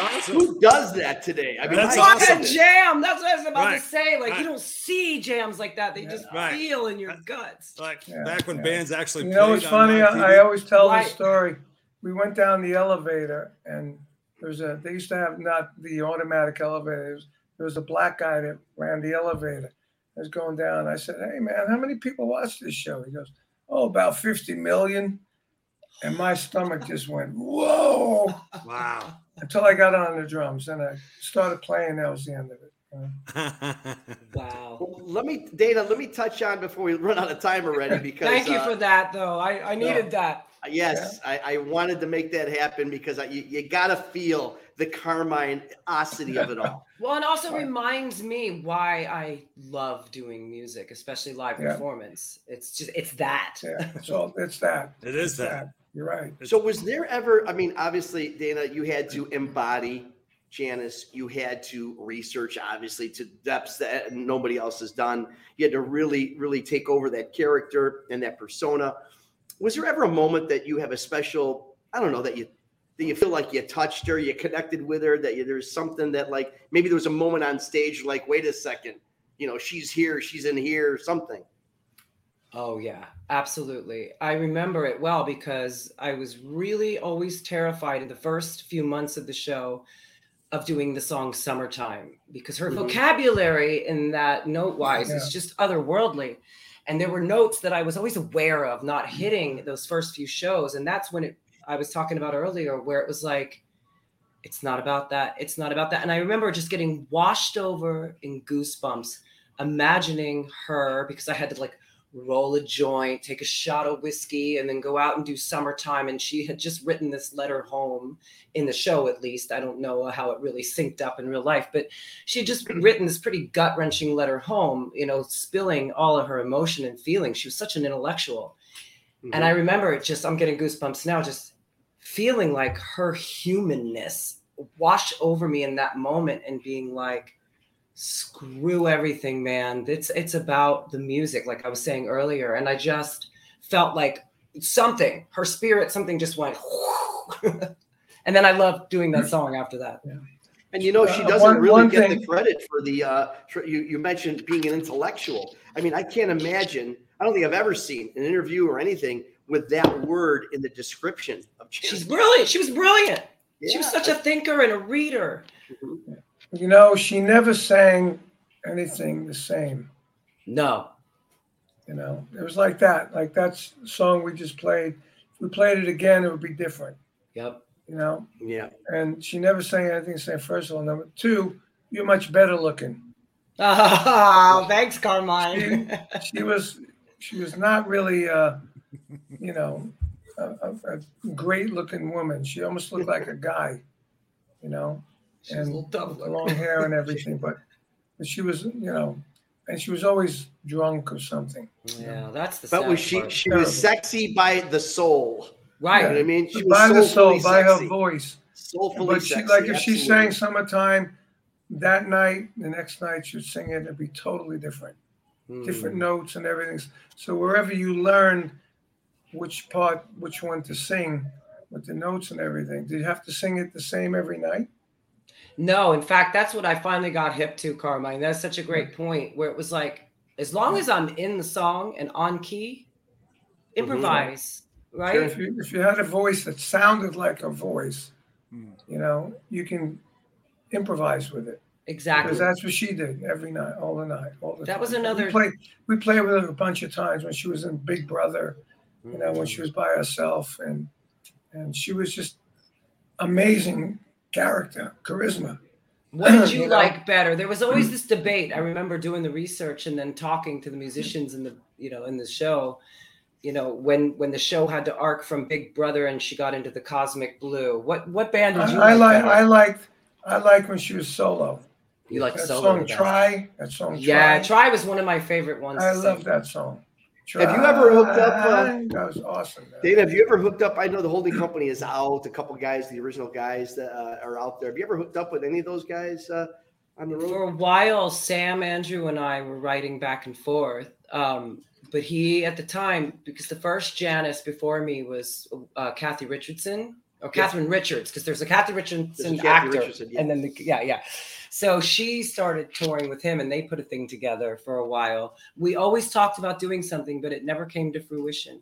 Awesome. Who does that today? I mean, That's my What awesome. a jam! That's what I was about Right, to say. Like right. you don't see jams like that; they just Right. feel in your guts. Like Yeah, back when yeah. bands actually You played know what's on funny? I, I always tell Right. this story. We went down the elevator, and there's a. They used to have not the automatic elevators. There was a black guy that ran the elevator. I was going down. I said, "Hey man, how many people watch this show?" He goes, "Oh, about 50 million. And my stomach just went, "Whoa!" Wow. Until I got on the drums and I started playing. That was the end of it. *laughs* Wow. Well, let me, Dana. Let me touch on before we run out of time already. *laughs* Because Thank you uh, for that, though. I, I needed that. Yes, I, I wanted to make that happen because I, you, you got to feel the Carmine-osity of it all. *laughs* Well, it also reminds me why I love doing music, especially live Yeah. performance. It's just it's that. Yeah, it's all. It's that. It is It's that. You're right. So was there ever? I mean, obviously, Dana, you had to embody Janis. You had to research, obviously, to depths that nobody else has done. You had to really, really take over that character and that persona. Was there ever a moment that you have a special? I don't know that you that you feel like you touched her, you connected with her, that you, there's something that like maybe there was a moment on stage, like, wait a second, you know, she's here, she's in here, something. Oh yeah, absolutely. I remember it well because I was really always terrified in the first few months of the show of doing the song Summertime because her Mhm. vocabulary in that note wise is just otherworldly. And there were notes that I was always aware of not hitting those first few shows. And that's when it I was talking about earlier, where it was like, it's not about that. It's not about that. And I remember just getting washed over in goosebumps, imagining her because I had to like roll a joint, take a shot of whiskey, and then go out and do summertime. And she had just written this letter home in the show, at least. I don't know how it really synced up in real life, but she had just mm-hmm. written this pretty gut wrenching letter home, you know, spilling all of her emotion and feelings. She was such an intellectual. And I mm-hmm. remember it just, I'm getting goosebumps now, just feeling like her humanness wash over me in that moment and being like, screw everything, man. It's it's about the music, like I was saying earlier. And I just felt like something, her spirit, something just went. *laughs* and then I loved doing that song after that. And you know, she Uh, doesn't one- really one get thing- the credit for the. Uh, for, you you mentioned being an intellectual. I mean, I can't imagine. I don't think I've ever seen an interview or anything with that word in the description of. She's brilliant. She was brilliant. She was such a thinker and a reader. You know, she never sang anything the same. No. You know, it was like that. Like that song we just played. If we played it again, it would be different. Yep. You know, Yeah. and she never sang anything the same. First of all, number two, you're much better looking. *laughs* Oh, thanks, Carmine. She was, she was not really, uh, you know, a, a, a great looking woman. She almost looked like a guy. You know, She was a and little tough long hair and *laughs* everything, but, but she was, you know, and she was always drunk or something. yeah, that's the. But was she? part. She was sexy by the soul. right? You know what I mean? She was by the soul, soulfully by sexy. her voice. Soulfully But she, sexy, like if she sang "Summertime" that night, the next night she'd sing it. It'd be totally different, different Mm. notes and everything. So wherever you learn which part, which one to sing, with the notes and everything, did you have to sing it the same every night? No, in fact, that's what I finally got hip to, Carmine. That's such a great mm. point where it was like, as long as I'm in the song and on key, improvise, mm-hmm. right? If you, if you had a voice that sounded like a voice, mm. you know, you can improvise with it. Exactly. Because that's what she did every night, all the night, all the That time. was another- We played, we played with her a bunch of times when she was in Big Brother, you know, when she mm. was by herself, and and she was just amazing character, charisma. What did *clears throat* you You know? like better? There was always this debate. I remember doing the research and then talking to the musicians in the you know in the show. You know when when the show had to arc from Big Brother and she got into the Kozmic Blue. What what band did you I, I like? I liked, I liked when she was solo. You like that solo song "Try." That song Yeah. Try was one of my favorite ones. I love that song. Have you ever hooked up, uh, that was awesome. man. Dave, have you ever hooked up? I know the holding company is out. A couple guys, the original guys that uh, are out there. Have you ever hooked up with any of those guys uh, on the road? For a while, Sam, Andrew, and I were writing back and forth. Um, but he, at the time, because the first Janis before me was uh, Cathy Richardson or Yeah. Richards, because there's a Kathy Richardson a Kathy actor, Richardson, yeah. and then the, yeah, yeah. So she started touring with him, and they put a thing together for a while. We always talked about doing something, but it never came to fruition.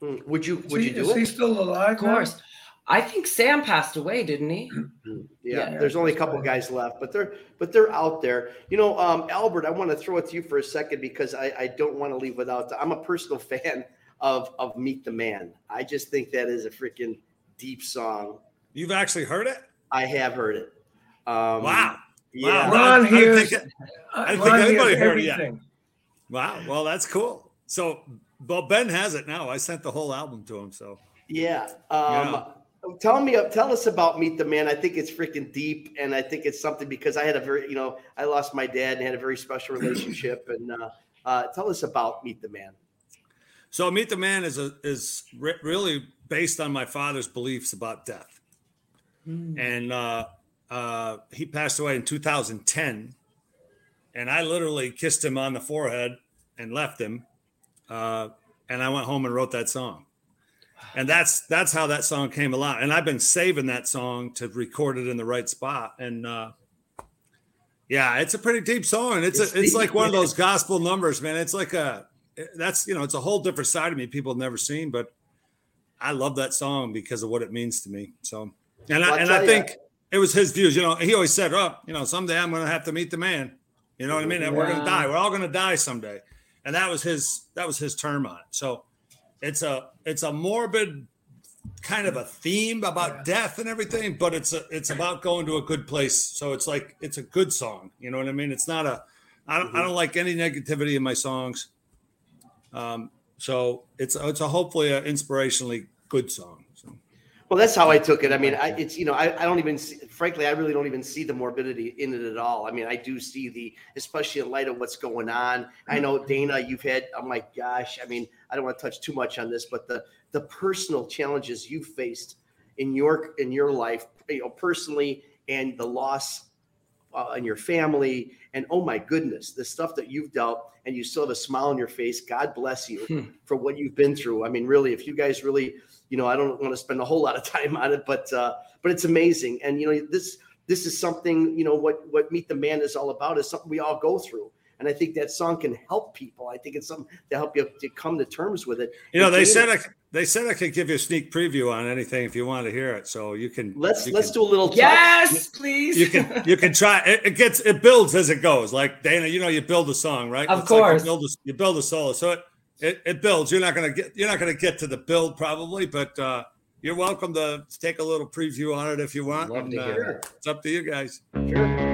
Hmm. Would you? Would he, you do is it? he still alive? Of course, I think Sam passed away, didn't he? *clears throat* Yeah, Yeah. there's only a couple guys left, but they're but they're out there. You know, um, Albert, I want to throw it to you for a second because I, I don't want to leave without. I'm a personal *laughs* fan of of Meet the Man. I just think that is a freaking deep song. You've actually heard it? I have heard it. Um, Wow. Yeah. Wow. Ron I- I think it- I Uh, think Ron anybody heard it yet. Wow. Well, that's cool. So, well, Ben has it now. I sent the whole album to him. So, Yeah. Um, Tell me, tell us about Meet the Man. I think it's freaking deep, and I think it's something because I had a very, you know, I lost my dad and had a very special *clears throat* relationship. And uh, uh, tell us about Meet the Man. so Meet the Man is a is re- really based on my father's beliefs about death, and uh, uh, he passed away in 2010, and I literally kissed him on the forehead and left him, uh, and I went home and wrote that song. And that's that's how that song came along. And I've been saving that song to record it in the right spot. And uh, yeah, it's a pretty deep song. It's It's a, it's like one of those gospel numbers, man. It's like a that's you know it's a whole different side of me people have never seen, but I love that song because of what it means to me. So and Well, I and I think it was his views. You know, he always said, "Oh, you know, someday I'm going to have to meet the man." You know what I mean? And we're going to die. We're all going to die someday. And that was his that was his term on it. So it's a it's a morbid kind of a theme about death and everything, but it's a it's about going to a good place. So it's like it's a good song. You know what I mean? It's not a I don't I don't like any negativity in my songs. Um, so it's it's a hopefully an inspirationally good song. Well, that's how I took it. I mean, I, it's you know, I, I don't even see, frankly, I really don't even see the morbidity in it at all. I mean, I do see the, especially in light of what's going on. I know mm-hmm. Dana, you've had, oh my gosh, I mean, I don't want to touch too much on this, but the the personal challenges you faced in your in your life, you know, personally, and the loss uh, in your family, and oh my goodness, the stuff that you've dealt, and you still have a smile on your face. God bless you Hmm. for what you've been through. I mean, really, if you guys really you know, I don't want to spend a whole lot of *laughs* time on it, but uh, but it's amazing. And you know, this this is something, you know, what what Meet the Man is all about is something we all go through. And I think that song can help people. I think it's something to help you to come to terms with it. you know, And they said c- they said I could give you a sneak preview on anything if you want to hear it. So you can let's you let's can- do a little touch. Yes, please. you can you can try it, it gets it builds as it goes like dana you know you build a song right Of It's like course. you build a, you build a solo so it, it it builds you're not gonna get you're not gonna get to the build probably but uh you're welcome to take a little preview on it if you want Love and, to uh, hear it. it's up to you guys darkness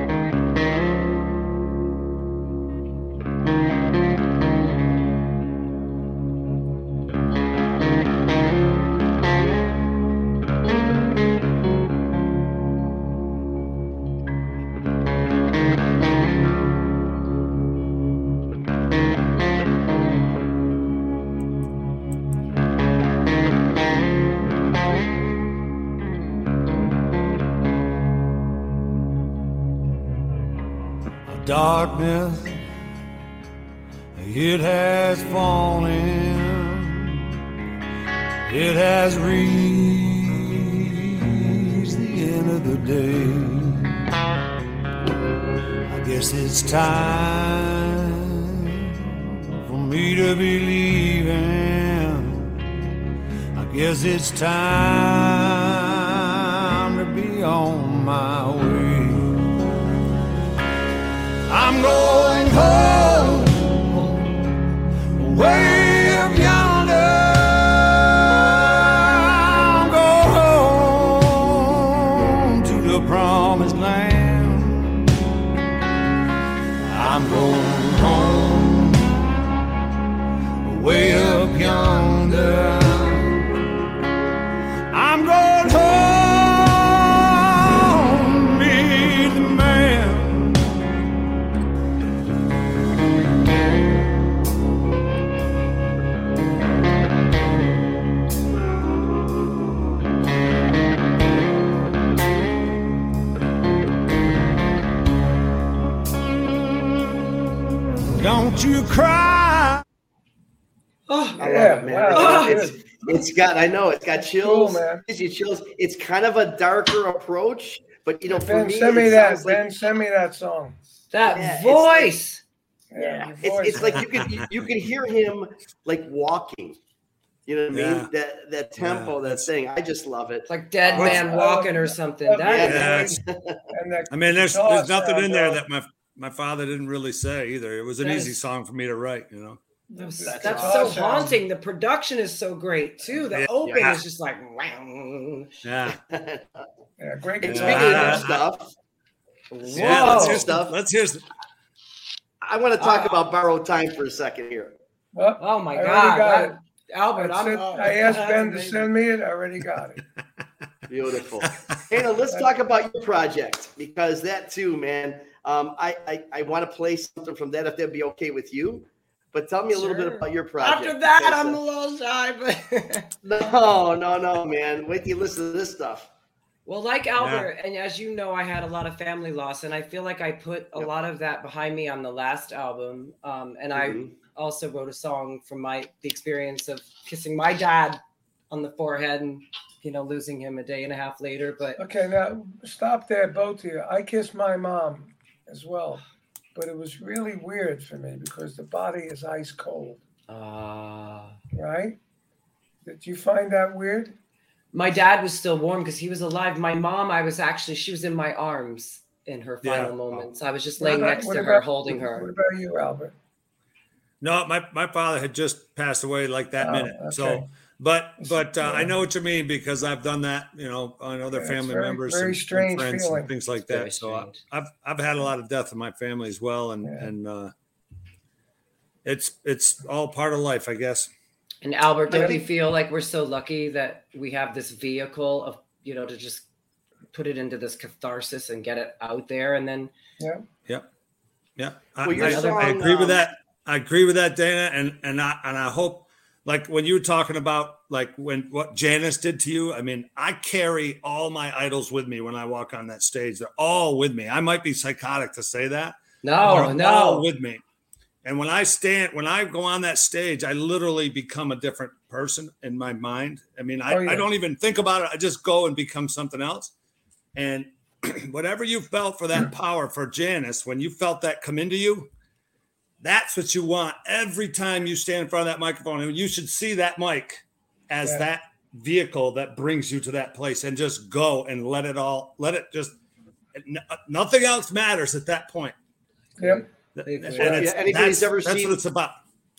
it It's, that's it's, it's got, I know, it's got chills. Cool, man. Gives you chills. It's kind of a darker approach, but you know, for Ben, me, send me that. sounds like- Ben, send me that song. that Yeah, it's voice. Yeah, your it's, voice, it's like you can you, you can hear him like walking. You know what I mean? Yeah. That that tempo, that thing. I just love it. It's like dead What's- man walking or something. Yeah. That is that I mean, there's there's nothing in there uh, that my my father didn't really say either. It was an easy song for me to write, you know. That's, That's that's awesome. so haunting. The production is so great too. The Yeah. open Yeah. is just like wow. Yeah. *laughs* Yeah, great And speaking Yeah. of stuff, Yeah, let's hear stuff. let's hear some, I want to talk Ah. about borrowed time for a second here. Well, Oh my I already god. got that- Albert, I, I'm, said- oh, I asked that's Ben to *laughs* send me it. I already got it. *laughs* Beautiful. hey, let's talk about your project because that too, man. Um, I I, I want to play something from that if that'd be okay with you. But tell me a little bit about your project. After that, because, I'm a little shy, but *laughs* No, no, no, man. Wait till you listen to this stuff. Well, like Albert, and as you know, I had a lot of family loss, and I feel like I put a Yep. lot of that behind me on the last album. Um, and Mhm. I also wrote a song from my the experience of kissing my dad on the forehead and you know losing him a day and a half later. But Okay, now stop there, both of you. I kissed my mom as well, but it was really weird for me because the body is ice cold, uh, right? Did you find that weird? my dad was still warm because he was alive. My mom, I was actually she was in my arms in her Yeah. final moments. I was just laying about- next what to her, about- holding What her. about you, Albert? No, my, my father had just passed away like that Oh, minute. So, okay. But but uh, I know what you mean because I've done that, you know, on other Yeah, family very- members, very and, and friends, feeling. and things like Very that. So I, strange. I've I've had a lot of death in my family as well, and Yeah. and uh, it's it's all part of life, I guess. And Albert, don't Yeah. you feel like we're so lucky that we have this vehicle of, you know, to just put it into this catharsis and get it out there? And then, Yeah. Yeah, I, Well, your I, I song, agree with um, that. I agree with that, Dana, and and I and I hope, like when you were talking about like when what Janis did to you. I mean, I carry all my idols with me when I walk on that stage. They're all with me. I might be psychotic to say that. no, no. all with me. And when I stand, when I go on that stage, I literally become a different person in my mind. I mean, I, Oh, yeah. I don't even think about it. I just go and become something else. And *clears throat* whatever you felt for that hmm. power for Janis, when you felt that come into you, that's what you want every time you stand in front of that microphone. And you should see that mic as Yeah. that vehicle that brings you to that place and just go and let it all, let it just, nothing else matters at that point. Yep. And Yeah, anybody's that's, ever that's seen- what it's about.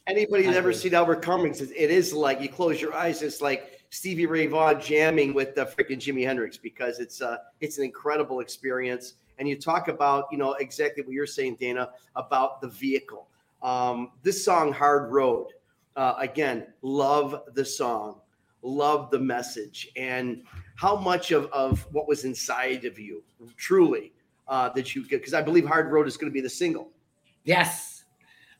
Anybody who's I ever seen Albert Cummings, it it is like you close your eyes, it's like Stevie Ray Vaughan jamming with the freaking Jimi Hendrix because it's uh it's an incredible experience. And you talk about, you know, exactly what you're saying, Dana, about the vehicle. Um, this song, Hard Road, uh, again, love the song, love the message, and how much of, of what was inside of you truly uh, that you get, because I believe Hard Road is going to be the single. Yes.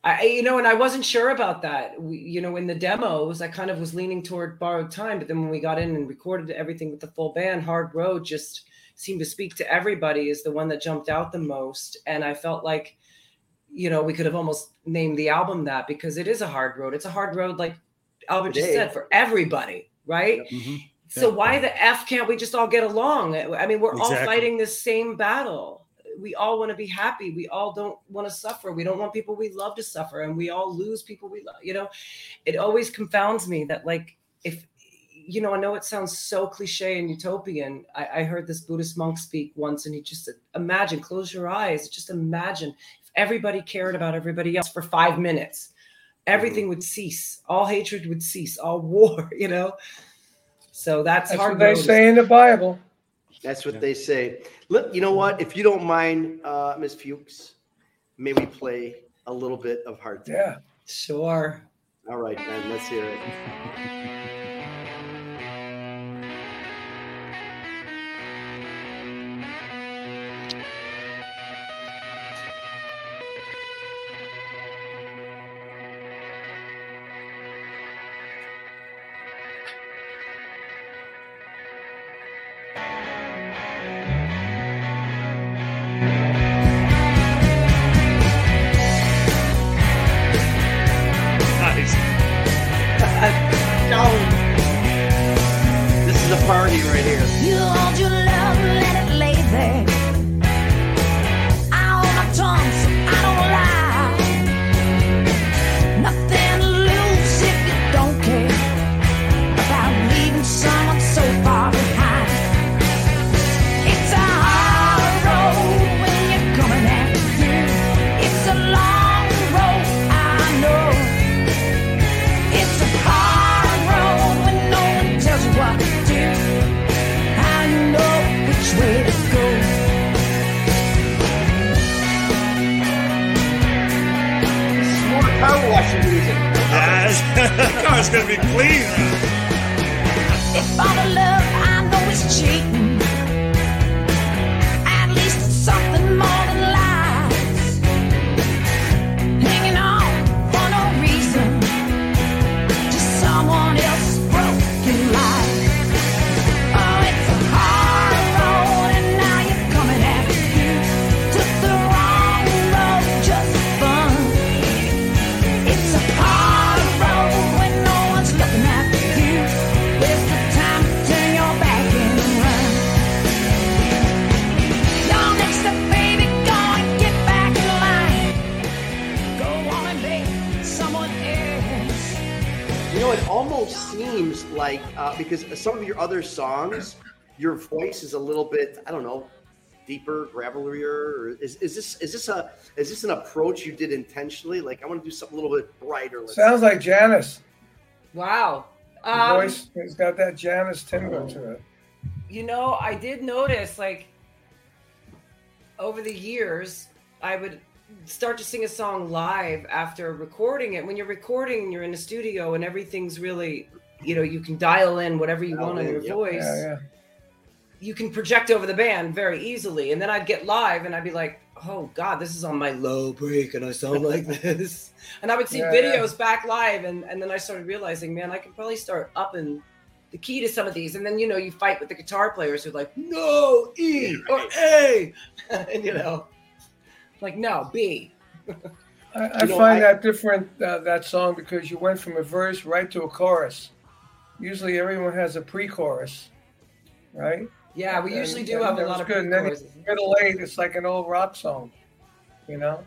I, you know, and I wasn't sure about that. We, you know, in the demos, I kind of was leaning toward borrowed time, but then when we got in and recorded everything with the full band, Hard Road just seemed to speak to everybody is the one that jumped out the most. And I felt like, you know, we could have almost named the album that because it is a hard road. It's a hard road, like Albert just said, for everybody, right? Mm-hmm. So why the f can't we just all get along? I mean, we're all fighting the same battle. We all want to be happy. We all don't want to suffer. We don't want people we love to suffer, and we all lose people we love. You know, it always confounds me that like if you know, I know it sounds so cliche and utopian. I, I heard this Buddhist monk speak once, and he just said, imagine, close your eyes, just imagine everybody cared about everybody else for five minutes, everything would cease. All hatred would cease. All *laughs* war. You know. So that's, That's hard. what they say in the Bible. That's what they say. Look, you know what? If you don't mind, uh, Miss Fuchs, may we play a little bit of Hard Time? Yeah. Sure. All right, Ben, let's hear it. *laughs* *laughs* the car's gonna be clean. Love I know cheating, like uh, because some of your other songs, your voice is a little bit, I don't know, deeper, gravelier. Is, is this is this a is this an approach you did intentionally? Like I want to do something a little bit brighter. Let's Sounds like Janis. Wow. The Um, voice has got that Janis timbre to it. You know, I did notice like over the years, I would start to sing a song live after recording it. When you're recording, you're in a studio and everything's really, you know, you can dial in whatever you want on your voice. Yeah, yeah. You can project over the band very easily. And then I'd get live and I'd be like, oh God, this is on my low break and I sound like *laughs* this. And I would see videos back live and, and then I started realizing, man, I can probably start upping the key to some of these. And then, you know, you fight with the guitar players who are like, no, E or A. *laughs* and, you know, like, no, B. I, I You know, find I- that different uh, that song because you went from a verse right to a chorus. Usually, everyone has a pre-chorus, right? Yeah, we And- usually do have a lot was of good. And then middle eight, it's like an old rock song, you know.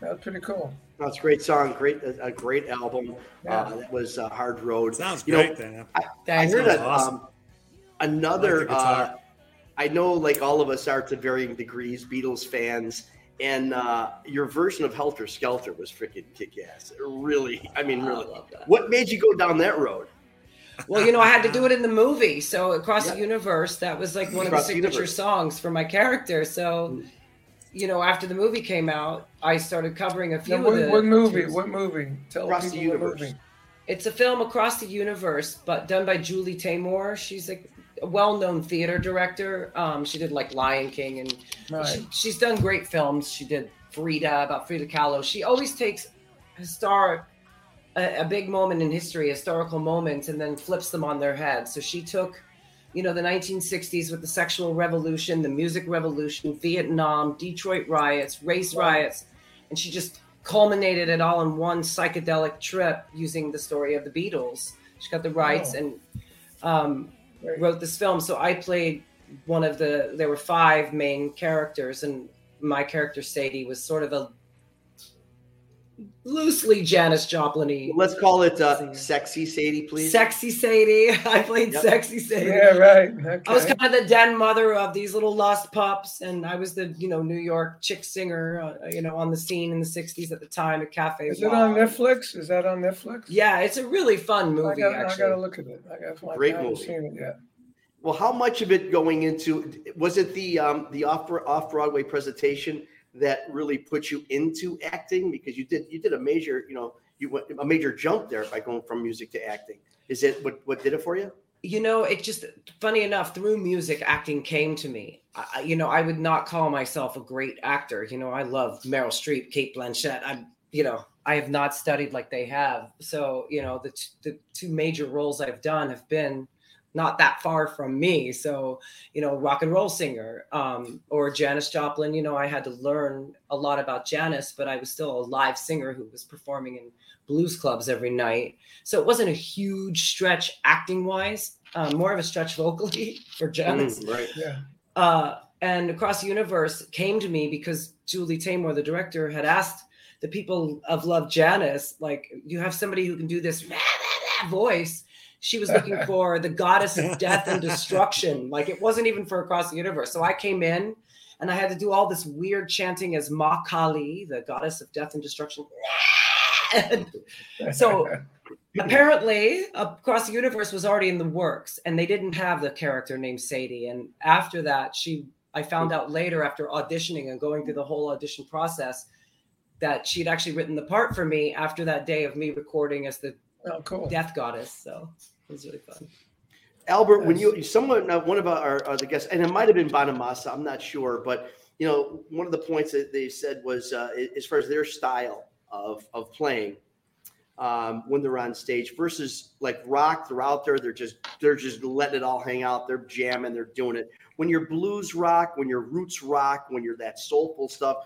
That was pretty cool. No, it's a great song, great a, a great album. Yeah. Uh, that was uh, Hard Road. Sounds You know, great, then. I, I heard that Awesome. um, another. Like uh, I know, like all of us are to varying degrees, Beatles fans, and uh, your version of Helter Skelter was freaking kick ass. Really, I mean, I really. love that. What made you go down that road? Well, you know, I had to do it in the movie. So across Yeah. the universe, that was like one Across of the the signature Universe. songs for my character. So, you know, after the movie came out, I started covering a few Now, of what, the. what movie? tunes. What movie? Tell Across the Universe. movie. It's a film across the universe, but done by Julie Taymor. She's a, a well-known theater director. Um, she did like Lion King, and Right. she, she's done great films. She did Frida about Frida Kahlo. She always takes historic, a, a big moment in history, historical moments, and then flips them on their head. So she took you know, the 1960s with the sexual revolution, the music revolution, Vietnam, Detroit riots, race riots. And she just culminated it all in one psychedelic trip using the story of the Beatles. She got the rights Oh. and um, wrote this film. So I played one of the, there were five main characters, and my character, Sadie, was sort of a loosely Janis Joplin Let's call it uh, sexy Sadie, please. Sexy Sadie. *laughs* I played Yep. Sexy Sadie. Yeah, right. I was kind of the den mother of these little lost pups, and I was the you know New York chick singer, uh, you know, on the scene in the '60s at the time at Cafe. Is it on Netflix? Is that on Netflix? Yeah, it's a really fun I movie. got, I actually, got to look at it. I got. Great I haven't movie. seen it yet. Well, how much of it going into was it the um, the off off Broadway presentation that really put you into acting because you did you did a major you know you went a major jump there by going from music to acting. Is it what what did it for you? you know, it just funny enough through music, acting came to me. I, I- you know, I would not call myself a great actor. You know, I love Meryl Streep, Cate Blanchett. I'm, you know, I have not studied like they have. So, you know, the t- the two major roles I've done have been not that far from me. So, you know, rock and roll singer, um, or Janis Joplin. You know, I had to learn a lot about Janis, but I was still a live singer who was performing in blues clubs every night. So it wasn't a huge stretch acting wise, um, more of a stretch vocally *laughs* for Janis. Mm, right. Yeah. Uh, and Across the Universe came to me because Julie Taymor, the director, had asked the people of Love Janis, like, you have somebody who can do this *laughs* voice. She was looking *laughs* for the goddess of death and destruction. *laughs* Like, it wasn't even for Across the Universe. So I came in and I had to do all this weird chanting as Ma Kali, the goddess of death and destruction. And *laughs* so apparently across the universe was already in the works and they didn't have the character named sadie and after that she i found out later after auditioning and going through the whole audition process that she'd actually written the part for me after that day of me recording as the Oh, cool. death goddess so it was really fun Albert, when you someone uh, one of our, our the guests, and it might have been Bonamassa, I'm not sure, but you know, one of the points that they said was uh, as far as their style of of playing um, when they're on stage versus like rock, they're out there, they're just they're just letting it all hang out, they're jamming, they're doing it. When you're blues rock, when you're roots rock, when you're that soulful stuff,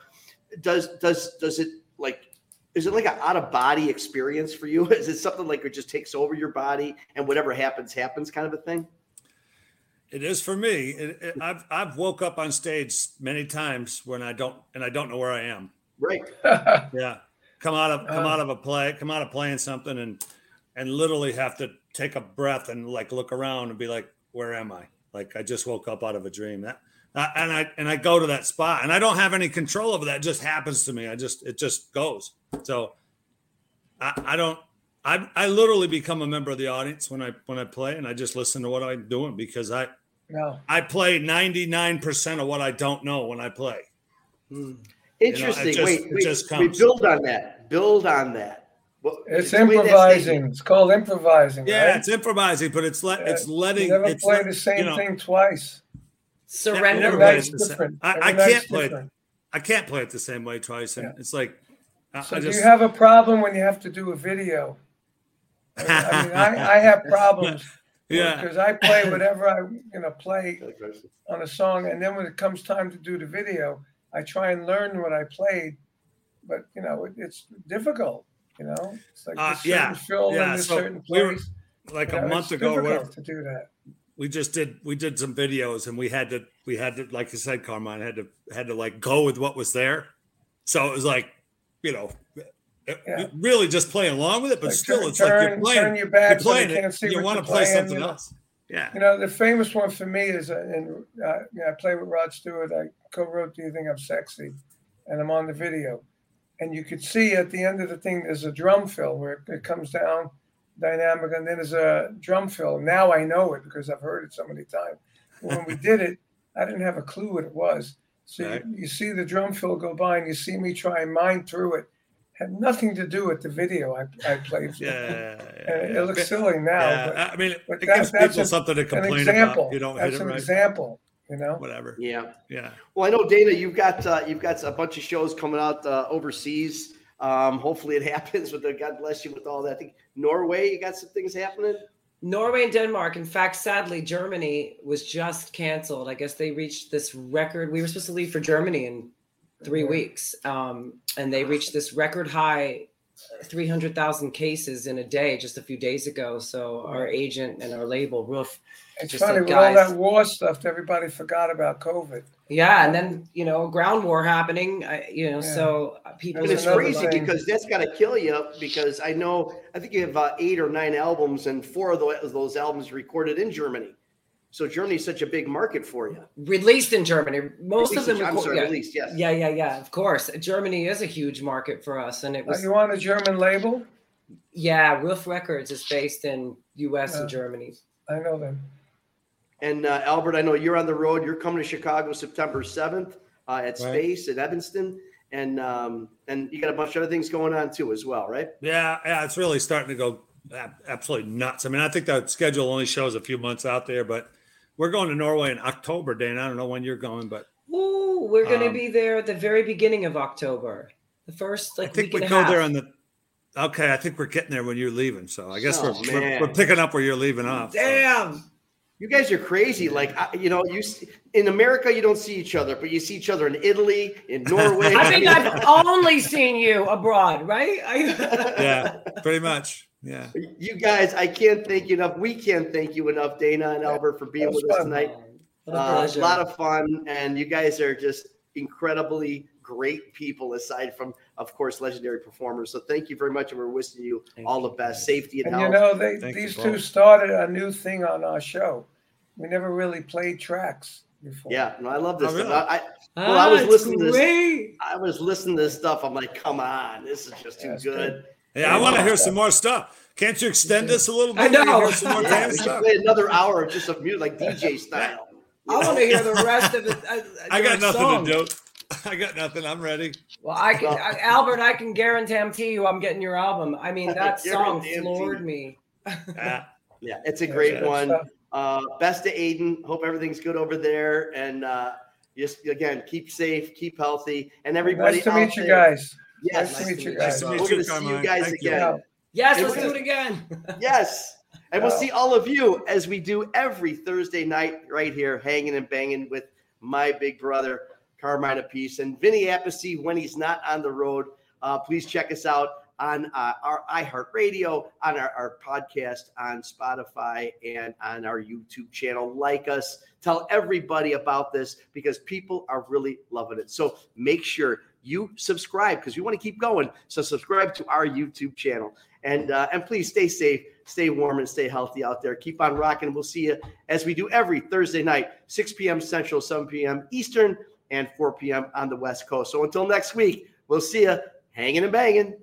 does does does it like is it like an out of body experience for you? *laughs* Is it something like it just takes over your body and whatever happens happens kind of a thing? It is for me. It, it- I've I've woke up on stage many times when I don't and I don't know where I am. Right. *laughs* Yeah, come out of come Uh. out of a play, come out of playing something, and and literally have to take a breath and like look around and be like, where am I? Like I just woke up out of a dream. That uh, and I and I go to that spot and I don't have any control over that. It just happens to me. I just it just goes. So I, I don't. I, I literally become a member of the audience when I when I play and I just listen to what I'm doing because I No. I play 99% of what I don't know when I play. Hmm. Interesting. just- wait, it wait, just wait, comes. build on that. Build on that. Well, It's the way that improvising. It's called improvising. Yeah, right? it's improvising, but it's let it's You letting never it's play let- the same you know, thing twice. surrender Every Every night night's is the same. different. I, I can't play it. I can't play it the same way twice, and it's like I, So I do just you have a problem when you have to do a video? I mean, I, I, I have *laughs* problems. Yeah. Because I play whatever I you know play on a song, and then when it comes time to do the video, I try and learn what I played. But you know, it, it's difficult. You know, it's like Uh, certain yeah, film yeah. So certain we were place. like You a know, month ago, whatever, to do that. we just did we did some videos, and we had to we had to like you said, Carmine had to had to like go with what was there. So it was like, you know, it- Yeah. really just playing along with it, but Like, still, turn- it's like you're playing. turn your back you're so they playing can't see it. You want to play playing, something you know. else. Yeah. You know, the famous one for me is, uh, and uh, you know, I play with Rod Stewart. I co-wrote "Do You Think I'm Sexy," and I'm on the video, and you could see at the end of the thing there's a drum fill where it comes down dynamic, and then there's a drum fill. Now I know it because I've heard it so many times. But when we did it, I didn't have a clue what it was. So Right. you, you see the drum fill go by, and you see me try and mine through it. Had nothing to do with the video I, I played. *laughs* Yeah, And yeah. it looks silly now. Yeah, but, I mean, it but gives people a- something to an complain example. about. You don't That's hit it an right. example. You know. Whatever. Yeah. Yeah. Well, I know Dana, you've got uh, you've got a bunch of shows coming out uh, overseas. Um, hopefully, it *laughs* happens. With the God bless you with all that. I think Norway, you got some things happening. Norway and Denmark. In fact, sadly, Germany was just canceled. I guess they reached this record. We were supposed to leave for Germany in three weeks, um, and they reached this record high 300,000 cases in a day just a few days ago. So our agent and our label, Ruf, It's just funny said, with all that war stuff. Everybody forgot about COVID. Yeah, and then you know, ground war happening. I, you know, so uh, people. And it's crazy like- because that's got to kill you. Because I know, I think you have uh, eight or nine albums, and four of those, those albums recorded in Germany. So Germany's such a big market for you. released in Germany. Most Released of them. in- I'm record- sorry, yeah. released, yes. Yeah, yeah, yeah. Of course, Germany is a huge market for us, and it Are was. you on a German label? Yeah, Ruf Records is based in U.S. Yeah. and Germany. I know them. And uh, Albert, I know you're on the road. You're coming to Chicago September 7th uh, at Right. Space at Evanston, and um, and you got a bunch of other things going on too as well, right? Yeah, yeah, it's really starting to go absolutely nuts. I mean, I think that schedule only shows a few months out there, but we're going to Norway in October, Dan. I don't know when you're going, but Ooh, we're going to Um, be there at the very beginning of October. The first like I think week we and go a half. there on the. Okay, I think we're getting there when you're leaving. So I guess Oh, we're, we're we're picking up where you're leaving off. so. Damn. You guys are crazy. Like I, you know, you s- in America you don't see each other, but you see each other in Italy, in *laughs* Norway. I think I've only seen you abroad, right? I, *laughs* Yeah, pretty much. Yeah. You guys, I can't thank you enough. We can't thank you enough, Dana and Albert, for being That was with us tonight. A Uh, a lot of fun, and you guys are just incredibly great people. Aside from, of course, legendary performers. So thank you very much, and we're wishing you all the best, safety and, And you know, they Thank you these both. two started a new thing on our show. We never really played tracks before. yeah, no, I love this Oh, stuff. really? I, I, well, I was Ah, listening to this. great. I was listening to this stuff. I'm like, come on, this is just too That's good. good. Yeah, I want to hear some more stuff. Can't you extend this a little bit? I know. hear some more *laughs* Yeah, we should stuff. play another hour of just of music, like DJ *laughs* style. I want to hear the rest of it. uh, I got nothing song. to do. *laughs* I got nothing. I'm ready. Well, I can, I, Albert. I can guarantee you, I'm getting your album. I mean, *laughs* that song floored me. Yeah. Yeah, it's a great Yeah, one. stuff. Uh, best to Aiden. Hope everything's good over there. And uh, just again, keep safe, keep healthy, and everybody. Nice to out meet you there- guys. Yes, Nice to meet you Nice guys. to We're meet going you, to see you guys Thank you. again. Yes, And let's we're do it again. *laughs* Yes. And we'll see all of you as we do every Thursday night right here, hanging and banging with my big brother, Carmine Appice, and Vinny Appice when he's not on the road. Uh, please check us out on uh, our iHeartRadio, on our, our podcast, on Spotify, and on our YouTube channel. Like us, tell everybody about this because people are really loving it. So make sure you subscribe because we want to keep going. So subscribe to our YouTube channel. And uh, and please stay safe, stay warm, and stay healthy out there. Keep on rocking. We'll see you as we do every Thursday night, 6 p.m. Central, 7 p.m. Eastern, and 4 p.m. on the West Coast. So until next week, we'll see you hanging and banging.